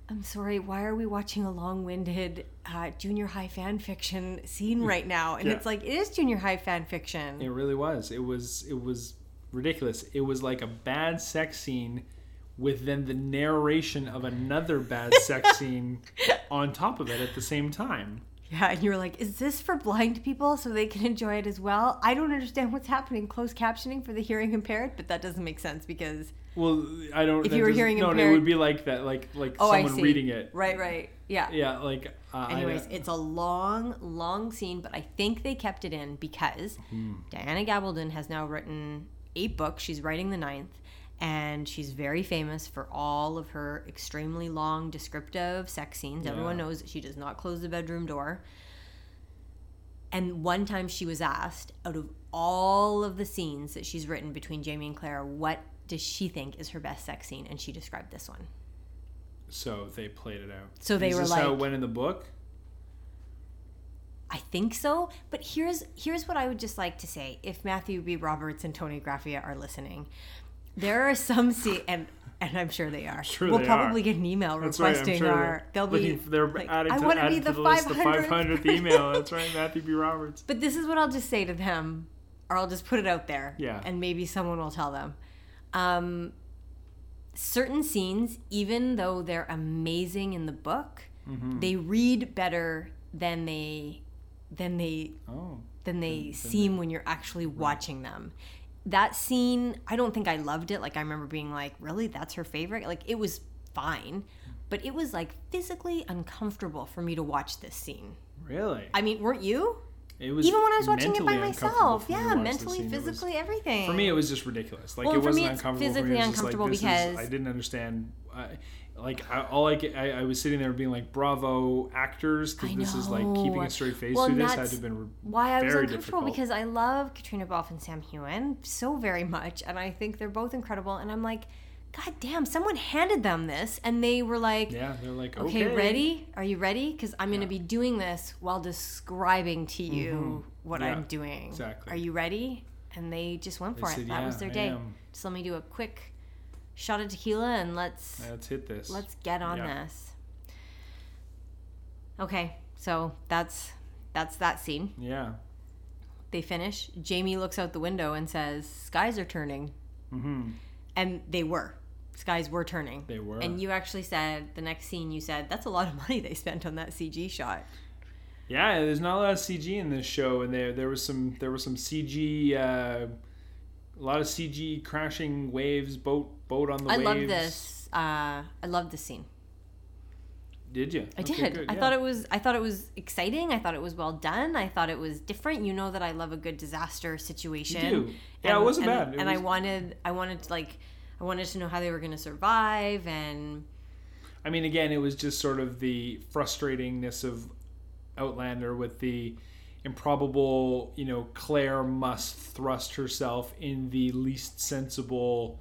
I'm sorry, why are we watching a long-winded uh, junior high fan fiction scene right now? And Yeah. it's like it is junior high fan fiction. It really was. It was it was ridiculous. It was like a bad sex scene with then the narration of another bad sex (laughs) scene on top of it at the same time. Yeah, and you were like, is this for blind people so they can enjoy it as well? I don't understand what's happening. Closed captioning for the hearing impaired, but that doesn't make sense because Well, I don't. If you were hearing no, it would be like that, like like oh, I someone see. reading it. Right, right, yeah. Yeah, like. Uh, Anyways, don't- it's a long, long scene, but I think they kept it in because Hmm. Diana Gabaldon has now written eight books. She's writing the ninth, and she's very famous for all of her extremely long, descriptive sex scenes. Everyone knows that she does not close the bedroom door. And one time she was asked, out of all of the scenes that she's written between Jamie and Claire, what does she think is her best sex scene? And she described this one. so they played it out. So they Is were this how it like- went in the book. I think so, but here's here's what I would just like to say. If Matthew B. Roberts and Toni Graphia are listening, there are some see and and I'm sure they are. sure we'll they probably are. get an email That's right. Requesting sure our. They'll be. they're like, adding I to, want to be the the list the 500th 500th (laughs) email. That's right, Matthew B. Roberts. But this is what I'll just say to them, or I'll just put it out there. Yeah. And maybe someone will tell them. Um, certain scenes, even though they're amazing in the book, Mm-hmm. they read better than they than they Oh, than they seem when you're actually watching them. That scene, I don't think I loved it. Like I remember being like, "Really? That's her favorite?" Like it was fine, but it was like physically uncomfortable for me to watch this scene. really? I mean, weren't you? It was Even when I was watching it by myself. for me Yeah, mentally. It was- physically, everything. For me, it was just ridiculous. Like Well, it for me, wasn't uncomfortable. for me. physically It was just like, uncomfortable this is- because- I didn't understand. I, like I, all I, get- I, I was sitting there being like, "Bravo, actors!" Because this is like keeping a straight face Well, through this had to have been why I was uncomfortable difficult. because I love Caitríona Balfe and Sam Heughan so very much, and I think they're both incredible. And I'm like, God damn, someone handed them this, and they were like, yeah, they're like, okay, okay, ready? Are you ready? Because I'm going to be doing this while describing to you what Mm-hmm. Yeah, I'm doing. exactly. Are you ready? And they just went They for said, it. That was their day. am." Just let me do a quick shot of tequila and let's Let's hit this. let's get on Yeah. this. Okay, so that's that's that scene. Yeah. They finish. Jamie looks out the window and says, "Skies are turning," Mm-hmm. and they were. Skies were turning. They were. And you actually said the next scene. You said that's a lot of money they spent on that CG shot. Yeah, there's not a lot of CG in this show, and there there was some there was some CG, uh, a lot of CG crashing waves, boat boat on the I waves. love this. Uh, I love this scene. Did you? I did. I thought it was. I thought it was exciting. I thought it was well done. I thought it was different. You know that I love a good disaster situation. You do. Yeah, it And- wasn't and, bad. It and I wanted. I wanted to like. I wanted to know how they were going to survive, and I mean, again, it was just sort of the frustratingness of Outlander with the improbable, you know, Claire must thrust herself in the least sensible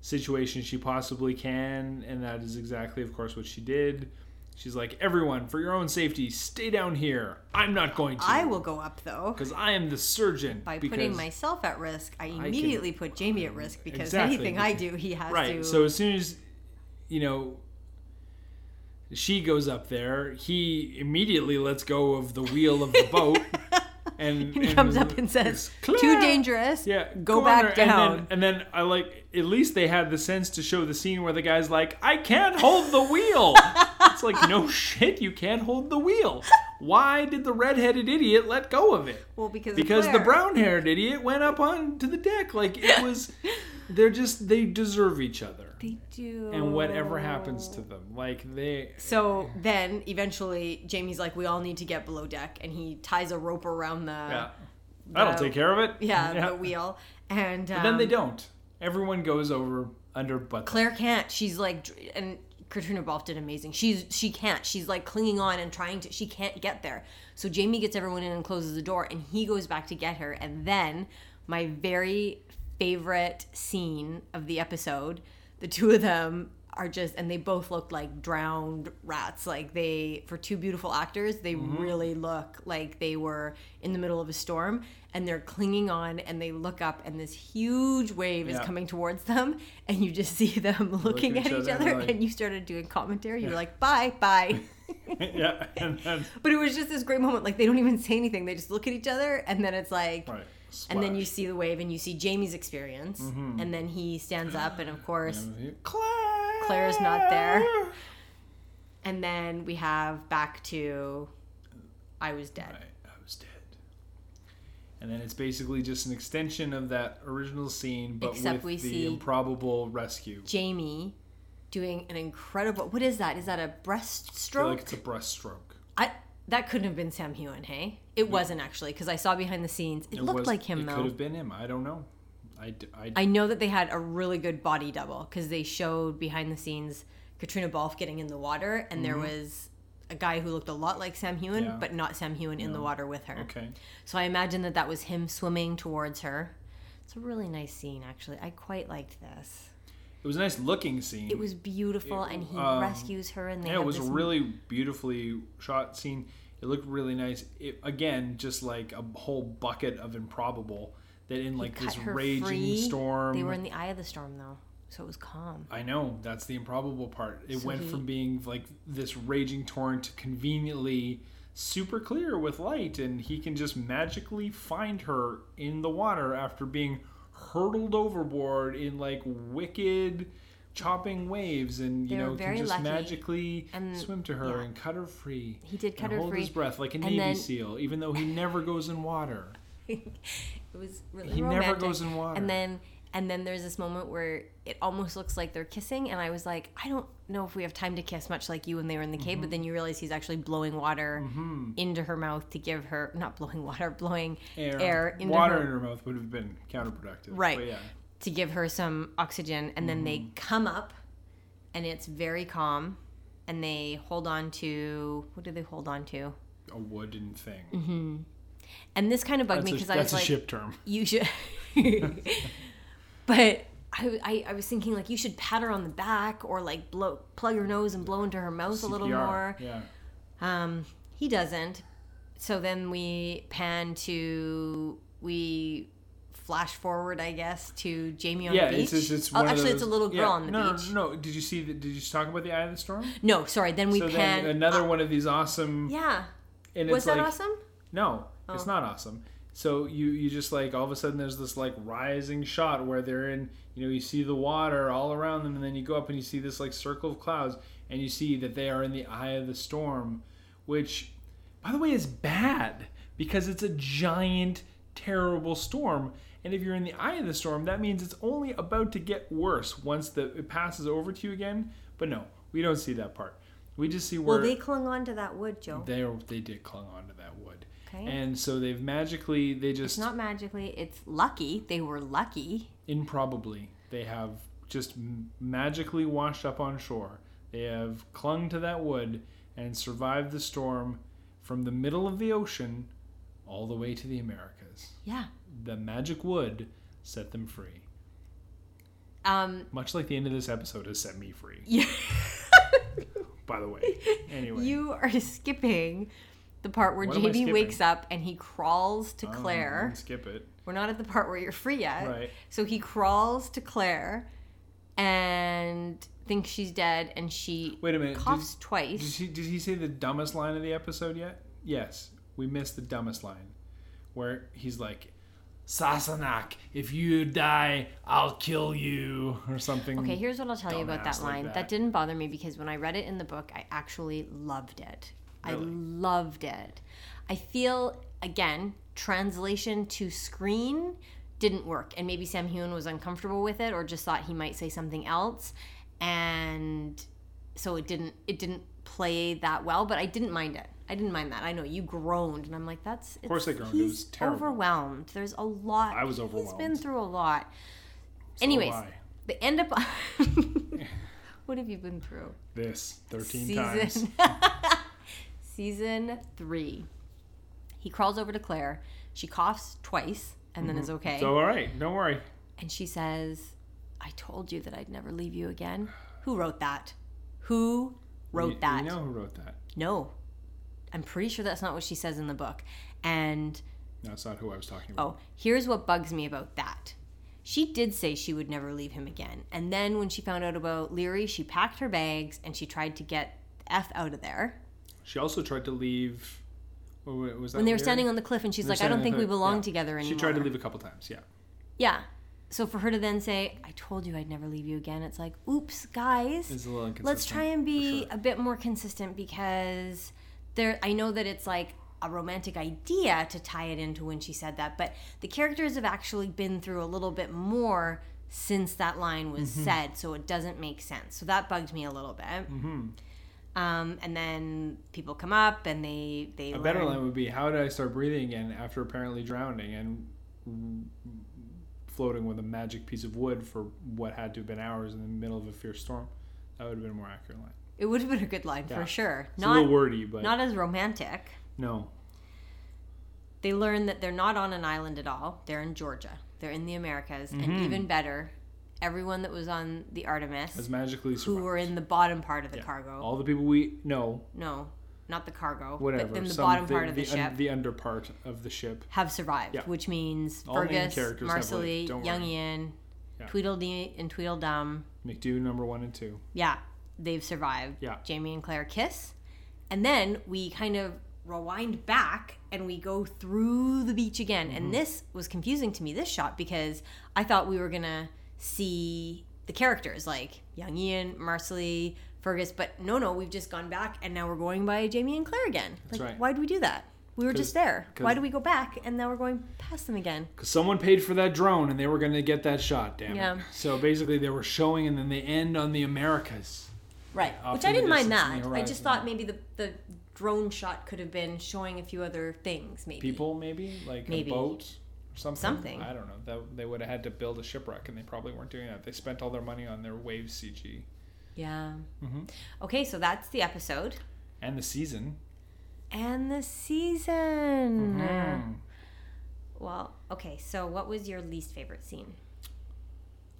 situation she possibly can, and that is exactly, of course, what she did. She's like, everyone, for your own safety, stay down here. I'm not going to. I will go up though. Because I am the surgeon. By putting myself at risk, I can- immediately put Jamie at risk because Exactly, anything I do, he has Right. to. So as soon as you know she goes up there, he immediately lets go of the wheel of the boat, (laughs) and, (laughs) he and comes up and says, "Too dangerous. Yeah, go back down." And then, and then I like at least they had the sense to show the scene where the guy's like, "I can't hold the wheel." (laughs) it's like no shit, you can't hold the wheel. Why did the redheaded idiot let go of it? well, because because the brown-haired idiot went up onto the deck. Like it was, they're just they deserve each other, they do. and whatever happens to them, like they. So then eventually Jamie's like, we all need to get below deck, and he ties a rope around the Yeah, that'll take care of it. yeah, (laughs) the wheel, and um, But then they don't. Everyone goes over under, but Claire can't. She's like, dr- and Caitríona Balfe did amazing. She's she can't. She's like clinging on and trying to. She can't get there. So Jamie gets everyone in and closes the door, and he goes back to get her. And then my very favorite scene of the episode, the two of them are just and they both look like drowned rats. Like they for two beautiful actors they mm-hmm. really look like they were in the middle of a storm and they're clinging on and they look up and this huge wave is coming towards them and you just see them (laughs) looking at at each other like- and you started doing commentary. You're like bye bye. (laughs) Yeah, and then (laughs) but it was just this great moment. Like they don't even say anything. They just look at each other and then it's like right, and then you see the wave and you see Jamie's experience mm-hmm. and then he stands up and of (gasps) course Claire. Claire's not there. and then we have back to I was dead. Right, I was dead. And then it's basically just an extension of that original scene, but Except with the improbable rescue. Jamie doing an incredible what is that? Is that a I feel breaststroke? like it's a breaststroke. I that couldn't have been Sam Heughan, hey? It wasn't actually because I saw behind the scenes. It, looked was- like him though. It could have been him. I don't know. I I know that they had a really good body double because they showed behind the scenes Caitríona Balfe getting in the water, and there was a guy who looked a lot like Sam Heughan, Mm-hmm. Yeah. but not Sam Heughan in the water with her. okay. So I imagine that that was him swimming towards her. It's a really nice scene, actually. I quite liked this. It was a nice looking scene. It was beautiful, and he um, rescues her, and they yeah, it was a really beautifully shot scene. It looked really nice. It, again, just like a whole bucket of improbable that in like this raging free. storm. They were in the eye of the storm, though, so it was calm. I know that's the improbable part. It So went he- from being like this raging torrent to conveniently super clear with light, and he can just magically find her in the water after being hurtled overboard in like wicked chopping waves, and you They know can just lucky. magically And, swim to her yeah. and cut her free. He did cut her hold free. Hold his breath like a And Navy then- SEAL, even though he never goes in water. (laughs) it was really He never goes in water. And then and then there's this moment where it almost looks like they're kissing, and I was like, I don't know if we have time to kiss, much like you when they were in the cave. But Mm-hmm. then you realize he's actually blowing water into her mouth to give her not blowing water, (laughs) blowing air, into water her in her mouth would have been counterproductive. Right. But yeah. To give her some oxygen and then they Mm-hmm. come up and it's very calm and they hold on to what do they hold on to A wooden thing. Mm-hmm. and this kind of bugged That's, me because i that's was a like ship term. you should (laughs) but I, I i was thinking like you should pat her on the back or like blow plug her nose and blow into her mouth a little more Yeah. um, he doesn't. So then we pan to we flash forward, I guess, to Jamie on Yeah, the beach. it's, it's, it's oh, actually, it's a little girl yeah. on the no, beach. No, no, no. Did you see? The, did you talk about the Eye of the Storm? No, sorry. Then we so pan. then another uh, one of these awesome. Yeah. And Was that like, awesome? No, it's Oh. not awesome. So you you just like all of a sudden there's this like rising shot where they're in you know you see the water all around them and then you go up and you see this like circle of clouds and you see that they are in the eye of the storm, which by the way is bad because it's a giant terrible storm and if you're in the eye of the storm that means it's only about to get worse once the it passes over to you again. But no, we don't see that part. We just see where Well, they clung on to that wood, Joe. they they did clung onto that wood. Okay. And so they've magically they just. It's just not magically. It's lucky. They were lucky. improbably they have just magically washed up on shore. They have clung to that wood and survived the storm from the middle of the ocean all the way to the Americas. Yeah. The magic wood set them free. Um. Much like the end of this episode has set me free, (laughs) You, by the way. (laughs) Anyway. you are skipping the part where What am I Jamie skipping? wakes up and he crawls to Oh, Claire. skip it. We're not at the part where you're free yet. Right. So he crawls to Claire and thinks she's dead, and she Wait a minute. coughs Did, twice. did, did he say the dumbest line of the episode yet? Yes. We missed the dumbest line. Where he's like, Sassenach, if you die, I'll kill you. Or something. Okay, here's what I'll tell you about that like line. that. that. didn't bother me because when I read it in the book, I actually loved it. I loved it. I feel, again, translation to screen didn't work. And maybe Sam Heughan was uncomfortable with it or just thought he might say something else. And so it didn't it didn't play that well, but I didn't mind it. I didn't mind that. I know you groaned, and I'm like, "That's." Of course I groaned. It He's was terrible. overwhelmed. There's a lot. I was overwhelmed. He's been through a lot. So Anyways, they end up. (laughs) what have you been through? This 13 times. Season. (laughs) Season three. He crawls over to Claire. She coughs twice and then mm-hmm. is okay. So, all right. Don't worry. and she says, "I told you that I'd never leave you again." Who wrote that? Who wrote You- that? You know who wrote that? No. I'm pretty sure that's not what she says in the book. And That's not who I was talking about. oh, here's what bugs me about that. She did say she would never leave him again. And then when she found out about Laoghaire, she packed her bags and she tried to get F out of there. She also tried to leave. Was that When they were Laoghaire? standing on the cliff and she's like, I don't think we belong yeah. together anymore. She tried to leave a couple times, yeah. Yeah. So for her to then say, I told you I'd never leave you again, it's like, oops, guys. It's a little inconsistent. let's try and be sure. a bit more consistent because there I know that it's like a romantic idea to tie it into when she said that, but the characters have actually been through a little bit more since that line was Mm-hmm. said, so it doesn't make sense. So that bugged me a little bit. Mm-hmm. Um, and then people come up and they they A learn, better line would be how did I start breathing again after apparently drowning and floating with a magic piece of wood for what had to have been hours in the middle of a fierce storm? That would have been a more accurate line. It would have been a good line Yeah. for sure. It's a little Not wordy, but not as romantic. no. They learn that they're not on an island at all. They're in Georgia. They're in the Americas, and Mhm. even better, everyone that was on the Artemis Has magically survived. who were in the bottom part of the Yeah. cargo. All the people we know, no, not the cargo, whatever, but in the some- bottom part of the, the, ship un- the under part of the ship. have survived, Yeah. which means All the Fergus, Marsali, Young. Ian. Tweedledee, and Tweedledum. McDo number one and two. Yeah, they've survived. Yeah. Jamie and Claire kiss, and then we kind of rewind back and we go through the beach again. Mm-hmm. And this was confusing to me this shot because I thought we were gonna see the characters like young Ian, Marsali, Fergus, but no, no, we've just gone back and now we're going by Jamie and Claire again. That's like, right. why'd we do that? We were just there. Why do we go back and now we're going past them again? Because someone paid for that drone and they were going to get that shot, damn Yeah. it. So basically, they were showing and then they end on the Americas. Right. Which I didn't mind that. I just thought maybe the, the drone shot could have been showing a few other things, maybe. People, maybe? Like Maybe. a boat or something? Something. I don't know. That, they would have had to build a shipwreck and they probably weren't doing that. They spent all their money on their wave CG. Yeah. Mm-hmm. Okay, so that's the episode. And the season. And the season. Mhm. Well, okay, so what was your least favorite scene?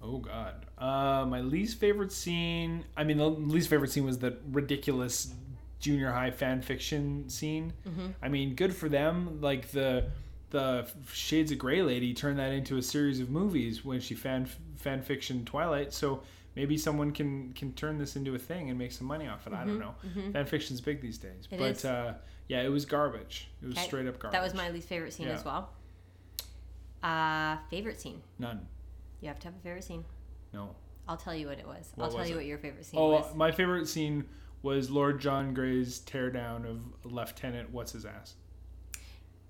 Oh God. Uh, my least favorite scene. I mean, the least favorite scene was the ridiculous junior high fan fiction scene. Mm-hmm. I mean, good for them. Like the the Shades of Grey lady turned that into a series of movies when she fan fan fiction Twilight. So maybe someone can can turn this into a thing and make some money off it. I don't know. Fan fiction's big these days, Mm-hmm, It but uh, yeah, it was garbage. It was Okay. straight up garbage. That was my least favorite scene Yeah. as well. Uh, favorite scene. none. You have to have a favorite scene. No. I'll tell you what it was. What I'll tell was you it? what your favorite scene Oh, was. my favorite scene was Lord John Grey's teardown of Lieutenant What's His Ass.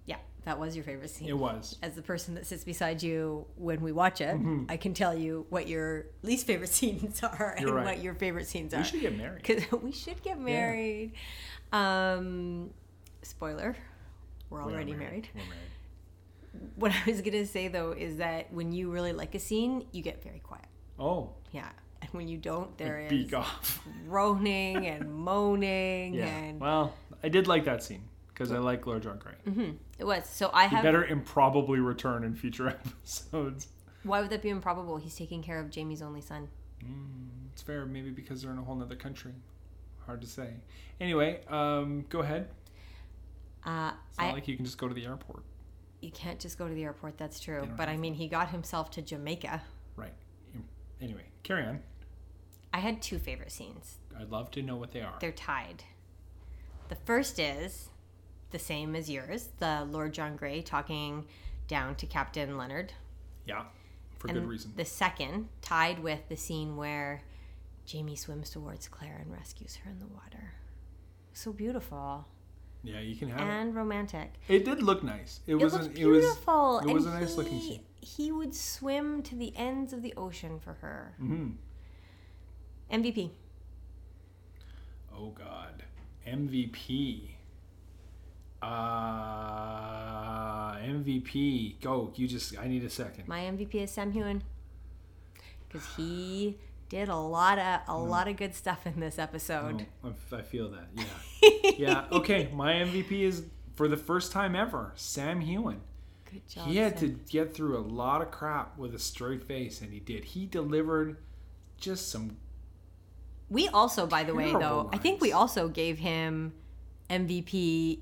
Yeah, that was your favorite scene. It was. As the person that sits beside you when we watch it, Mm-hmm. I can tell you what your least favorite (laughs) scenes are and You're right. what your favorite scenes are. (laughs) We should get married. Because we should get married. Um, spoiler, we're We are already married. We're married. What (laughs) I was gonna say though is that when you really like a scene, you get very quiet. Oh, Yeah, and when you don't, there is beak off. (laughs) groaning and moaning, Yeah. and Well, I did like that scene because I like Lord John Grey. it was. So I He have. better improbably return in future (laughs) episodes. Why would that be improbable? He's taking care of Jamie's only son. It's fair, maybe because they're in a whole nother country. Hard to say. Anyway, um, go ahead. Uh, It's not I, like you can just go to the airport. You can't just go to the airport. That's true. But I mean, he got himself to Jamaica. Right. Anyway, carry on. I had two favorite scenes. I'd love to know what they are. They're tied. The first is the same as yours, the Lord John Grey talking down to Captain Leonard. Yeah, for And good reason. The second, tied with the scene where Jamie swims towards Claire and rescues her in the water. So beautiful Yeah, you can have and romantic. it. It did look nice. It, It was. looked an- It was. beautiful. it was a nice looking he- scene. He would swim to the ends of the ocean for her. hmm MVP. Oh God, MVP. Uh, MVP. Go. You just. I need a second. My MVP is Sam Heughan because he did a lot of a lot of good stuff in this episode. Oh, I I feel that. Yeah. (laughs) yeah. Okay. My MVP is for the first time ever, Sam Heughan. Good job. He had Sam. to get through a lot of crap with a straight face, and he did. He delivered just some. We also, by the way, though, Terrible I think we also gave him MVP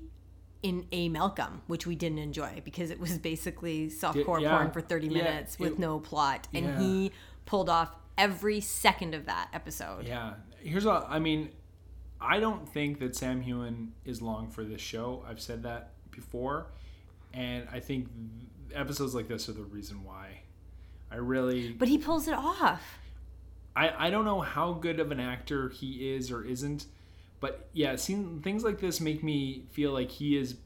in A Malcolm, which we didn't enjoy because it was basically softcore yeah. porn for 30 Yeah, minutes with it- no plot. And Yeah. he pulled off every second of that episode. Yeah. Here's what I mean. I don't think that Sam Heughan is long for this show. I've said that before, and I think episodes like this are the reason why. I really. But he pulls it off. I, I don't know how good of an actor he is or isn't, but yeah, seeing things like this make me feel like he is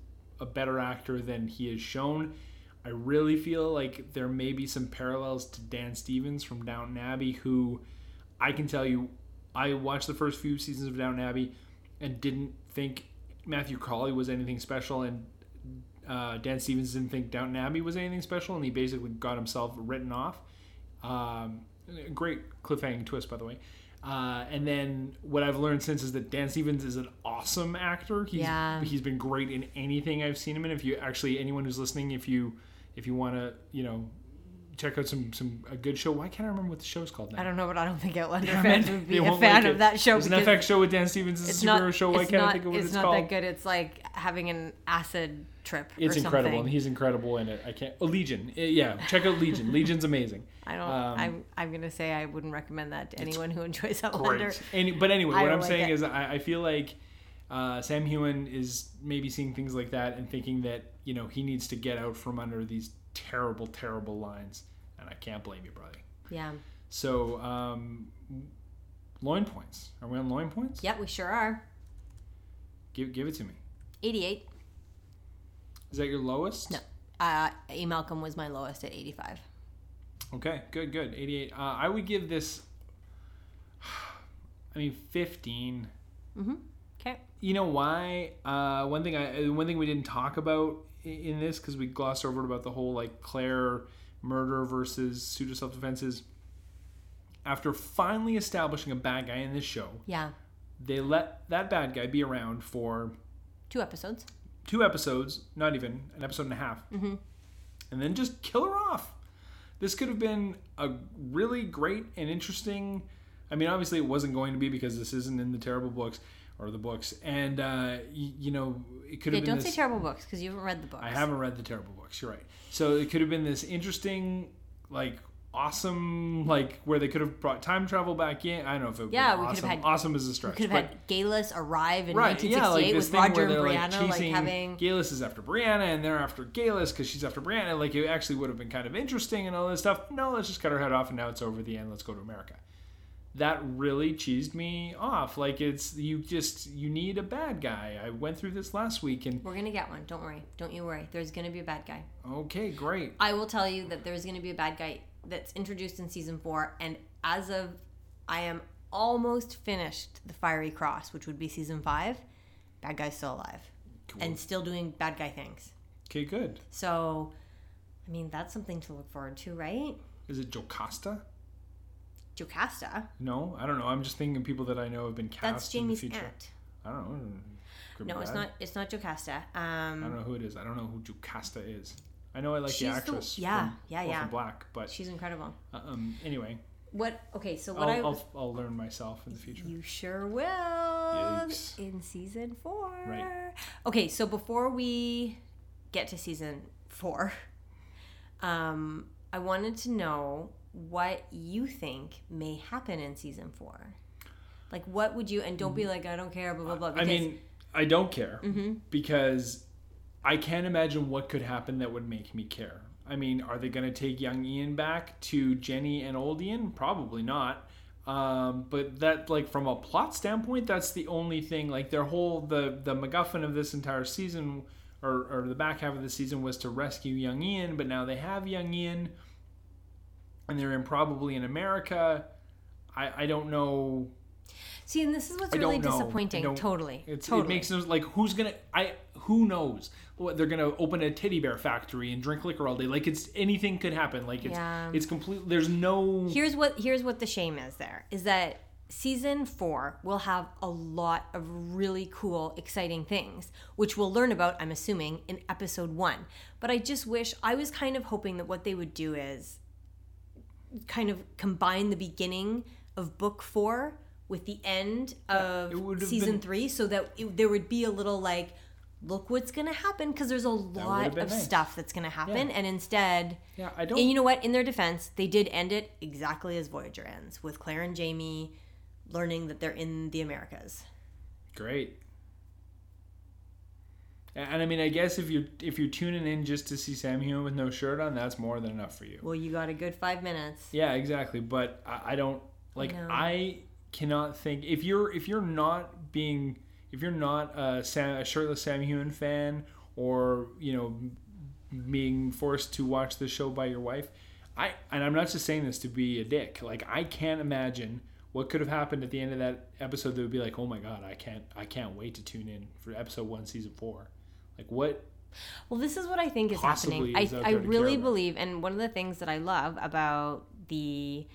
a better actor than he is shown. I really feel like there may be some parallels to Dan Stevens from Downton Abbey, who I can tell you, I watched the first few seasons of Downton Abbey and didn't think Matthew Crawley was anything special, and uh, Dan Stevens didn't think Downton Abbey was anything special, and he basically got himself written off. Um, great cliffhanging twist, by the way. Uh, and then what I've learned since is that Dan Stevens is an awesome actor. He's, Yeah. he's been great in anything I've seen him in. If you actually anyone who's listening, if you if you want to, you know, check out some some a good show. Why can't I remember what the show's called now? I don't know, but I don't think Outlander (laughs) Damn fans would be a fan like of that show It's an FX show with Dan Stevens. It's a superhero not, show. Why can't not, I think of what it's called? it's, not that good. It's like having an acid trip. It's incredible, something. and he's incredible in it. I can't. Oh, Legion. Eh, Yeah, check out Legion. Legion's amazing. (laughs) I don't. Um, I'm. I'm gonna say I wouldn't recommend that to anyone who enjoys Outlander. Great. Any, but anyway, what I'm like saying it. is, I, I feel like uh, Sam Heughan is maybe seeing things like that and thinking that you know he needs to get out from under these terrible, terrible lines, and I can't blame you, brother. Yeah. So, um, loin points. Are we on loin points? Yeah, we sure are. Give give it to me. 88. Is that your lowest? No. Uh, A. Malcolm was my lowest at 85. Okay, good, good. 88. Uh, I would give this. (sighs) I mean, 15. Okay. You know why? Uh, one thing I one thing we didn't talk about in this because we glossed over it about the whole like Claire murder versus pseudo self defense is after finally establishing a bad guy in this show, Yeah. they let that bad guy be around for Two episodes. two episodes, not even an episode and a half, and then just kill her off. This could have been a really great and interesting. I mean, obviously, it wasn't going to be because this isn't in the terrible books or the books, and uh, you, you know, it could Okay, have been don't this, say terrible books because you haven't read the books. I haven't read the terrible books. You're right. So it could have been this interesting, like awesome, like where they could have brought time travel back in. I don't know if it. Yeah, we could have awesome. had- Awesome is a stretch. We could have had Geillis arrive in Right, yeah, 1968 like this with thing Roger and like Brianna, like, chasing having. Geillis is after Brianna, and they're after Geillis because she's after Brianna. Like it actually would have been kind of interesting and all this stuff. No, let's just cut her head off, and now it's over the end. Let's go to America. That really cheesed me off. Like it's you just you need a bad guy. I went through this last week, and We're gonna get one. Don't worry. Don't you worry. There's gonna be a bad guy. okay, great. I will tell you that there's gonna be a bad guy that's introduced in season four, and as of I am almost finished the Fiery Cross, which would be season five. Bad guy's still alive Cool. and still doing bad guy things. Okay, good. So, I mean, that's something to look forward to, right? Is it Jocasta? Jocasta. No, I don't know. I'm just thinking of people that I know have been cast That's in the Jamie's future. aunt. I don't know. Be No, it's not. It's not Jocasta. Um, I Um, don't know who it is. I don't know who Jocasta is. I know I like the the- actress. yeah, from yeah, yeah. Black, but she's incredible. um, anyway, What? Okay, so what I'll, I I'll, I'll learn myself in the future. You sure will Yikes. in season four. Right. Okay, so before we get to season four, um, I wanted to know what you think may happen in season four. Like, what would you? And don't be like, I don't care, blah blah blah. Mm-hmm. I mean, I don't care Mm-hmm. because I can't imagine what could happen that would make me care. I mean, are they going to take young Ian back to Jenny and old Ian? Probably not. Um, but that, like, from a plot standpoint, that's the only thing. Like, their whole the the MacGuffin of this entire season, or or the back half of the season, was to rescue young Ian. But now they have young Ian, and they're in probably in America. I I don't know see, and this is what's I really disappointing. Totally, it's, totally. It makes no like who's gonna I who knows what they're gonna open a teddy bear factory and drink liquor all day. Like it's anything could happen. Like it's Yeah. it's complete. There's no here's what here's what the shame is there is that season four will have a lot of really cool exciting things which we'll learn about i'm assuming in episode one but i just wish i was kind of hoping that what they would do is kind of combine the beginning of book four with the end of have season been- three so that it, there would be a little like look what's gonna happen because there's a lot of nice. stuff that's gonna happen and instead yeah. I don't. and you know what? In their defense, they did end it exactly as Voyager ends, with Claire and Jamie learning that they're in the Americas. Great. And and I mean, I guess if you if you're tuning in just to see Sam Heughan with no shirt on, that's more than enough for you. Well, you got a good five minutes. Yeah, exactly. But I, I don't like. know. I cannot think if you're if you're not being if you're not a, Sam, a shirtless Sam Heughan fan or you know being forced to watch the show by your wife. I and I'm not just saying this to be a dick. Like I can't imagine what could have happened at the end of that episode that would be like, oh my god, I can't I can't wait to tune in for episode one, season four. Like what? Well, this is what I think is happening. is I, I really believe, and one of the things that I love about the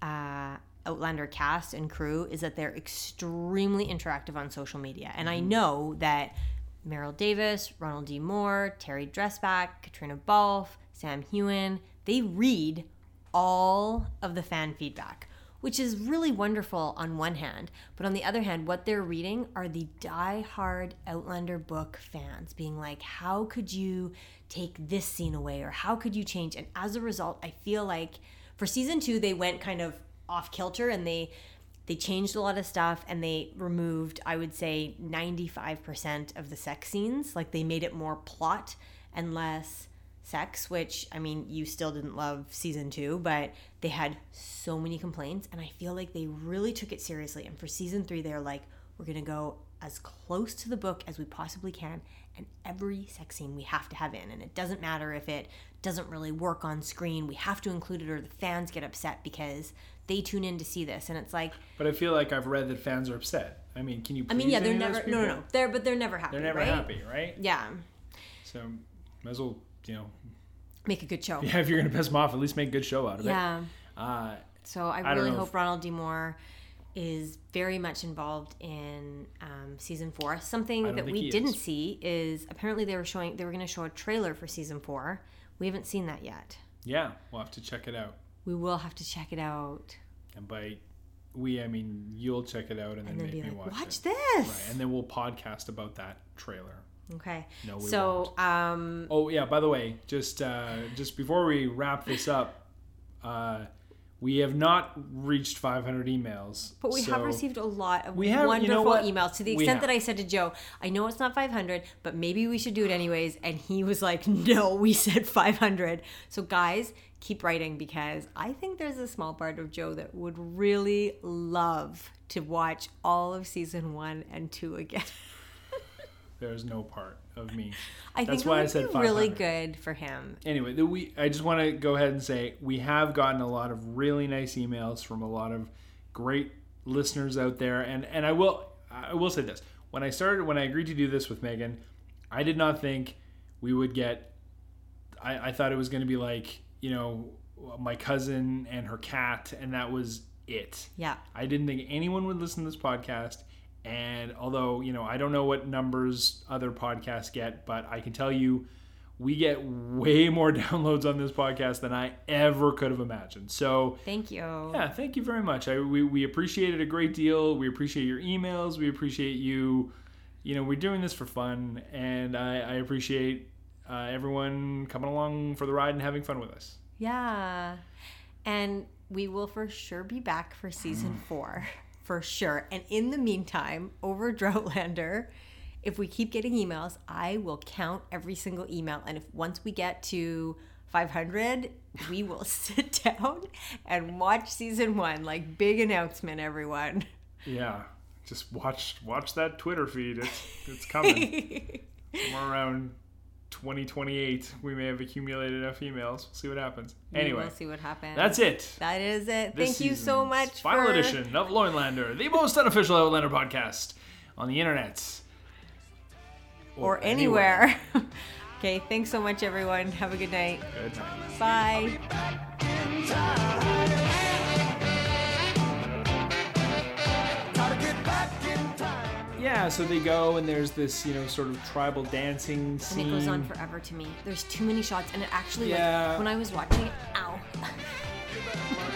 uh, Outlander cast and crew is that they're extremely interactive on social media. And Mm-hmm. I know that Maril Davis, Ronald D. Moore, Terry Dresbach, Caitríona Balfe, Sam Heughan, they read all of the fan feedback, which is really wonderful on one hand. But on the other hand, what they're reading are the die-hard Outlander book fans being like, how could you take this scene away? Or how could you change? And as a result, I feel like for season two, they went kind of off kilter and they they changed a lot of stuff and they removed i would say 95% of the sex scenes like they made it more plot and less sex which i mean you still didn't love season two but they had so many complaints and i feel like they really took it seriously and for season three they're like we're gonna go as close to the book as we possibly can and every sex scene we have to have in and it doesn't matter if it doesn't really work on screen we have to include it or the fans get upset because they tune in to see this and it's like But I feel like I've read that fans are upset. I mean, can you? i mean yeah they're any of those never no no no they're but they're never happy They're never right? happy, right? yeah So might as well, you know, make a good show yeah. (laughs) If you're gonna piss them off, at least make a good show out of yeah it. Uh, so i, really hope if- ronald d moore is very much involved in um, season four something that we didn't is. see is apparently they were showing they were going to show a trailer for season four we haven't seen that yet yeah, we'll have to check it out. we will have to check it out And by we, I mean you'll check it out and then, and then make be me watch, watch it. this Right, and then we'll podcast about that trailer. Okay. No, we so, um, Oh yeah. By the way, just uh, just before we wrap this up, uh, we have not reached 500 emails. but we have received a lot of We have- you wonderful know emails to the extent that. I said to Joe, I know it's not 500, but maybe we should do it anyways. And he was like, no, we said 500. So, guys, keep writing because I think there's a small part of Joe that would really love to watch all of season one and two again. (laughs) There's no part of me. (laughs) I That's think why I said really good for him. anyway, the, we I just want to go ahead and say we have gotten a lot of really nice emails from a lot of great listeners out there, and and I will I will say this: when I started when I agreed to do this with Megan, I did not think we would get. I, I thought it was going to be like you know my cousin and her cat, and that was it. Yeah. I didn't think anyone would listen to this podcast. And although, you know, I don't know what numbers other podcasts get, but I can tell you we get way more (laughs) downloads on this podcast than I ever could have imagined. So, Thank you. yeah, thank you very much. I, we, we appreciate it a great deal. We appreciate your emails. We appreciate you. You know, we're doing this for fun, and I, I appreciate uh, everyone coming along for the ride and having fun with us. Yeah. And we will for sure be back for season four. (laughs) For sure. And in the meantime, over Droughtlander, if we keep getting emails, I will count every single email. And if once we get to 500, we will (laughs) sit down and watch season one. Like, big announcement, everyone. Yeah, just watch watch that Twitter feed. It's it's (laughs) coming. Somewhere around 2028, we may have accumulated enough emails. We'll see what happens. Anyway, we'll see what happens. that's it. That is it. This Thank you so much Final for edition of Loinlander, the most unofficial Outlander podcast on the internet. or anywhere. (laughs) okay, thanks so much, everyone. Have a good night. Good night. Bye. Yeah, so they go and there's this, you know, sort of tribal dancing And scene. it goes on forever to me. There's too many shots, and it actually, Yeah. like, when I was watching it, ow. (laughs)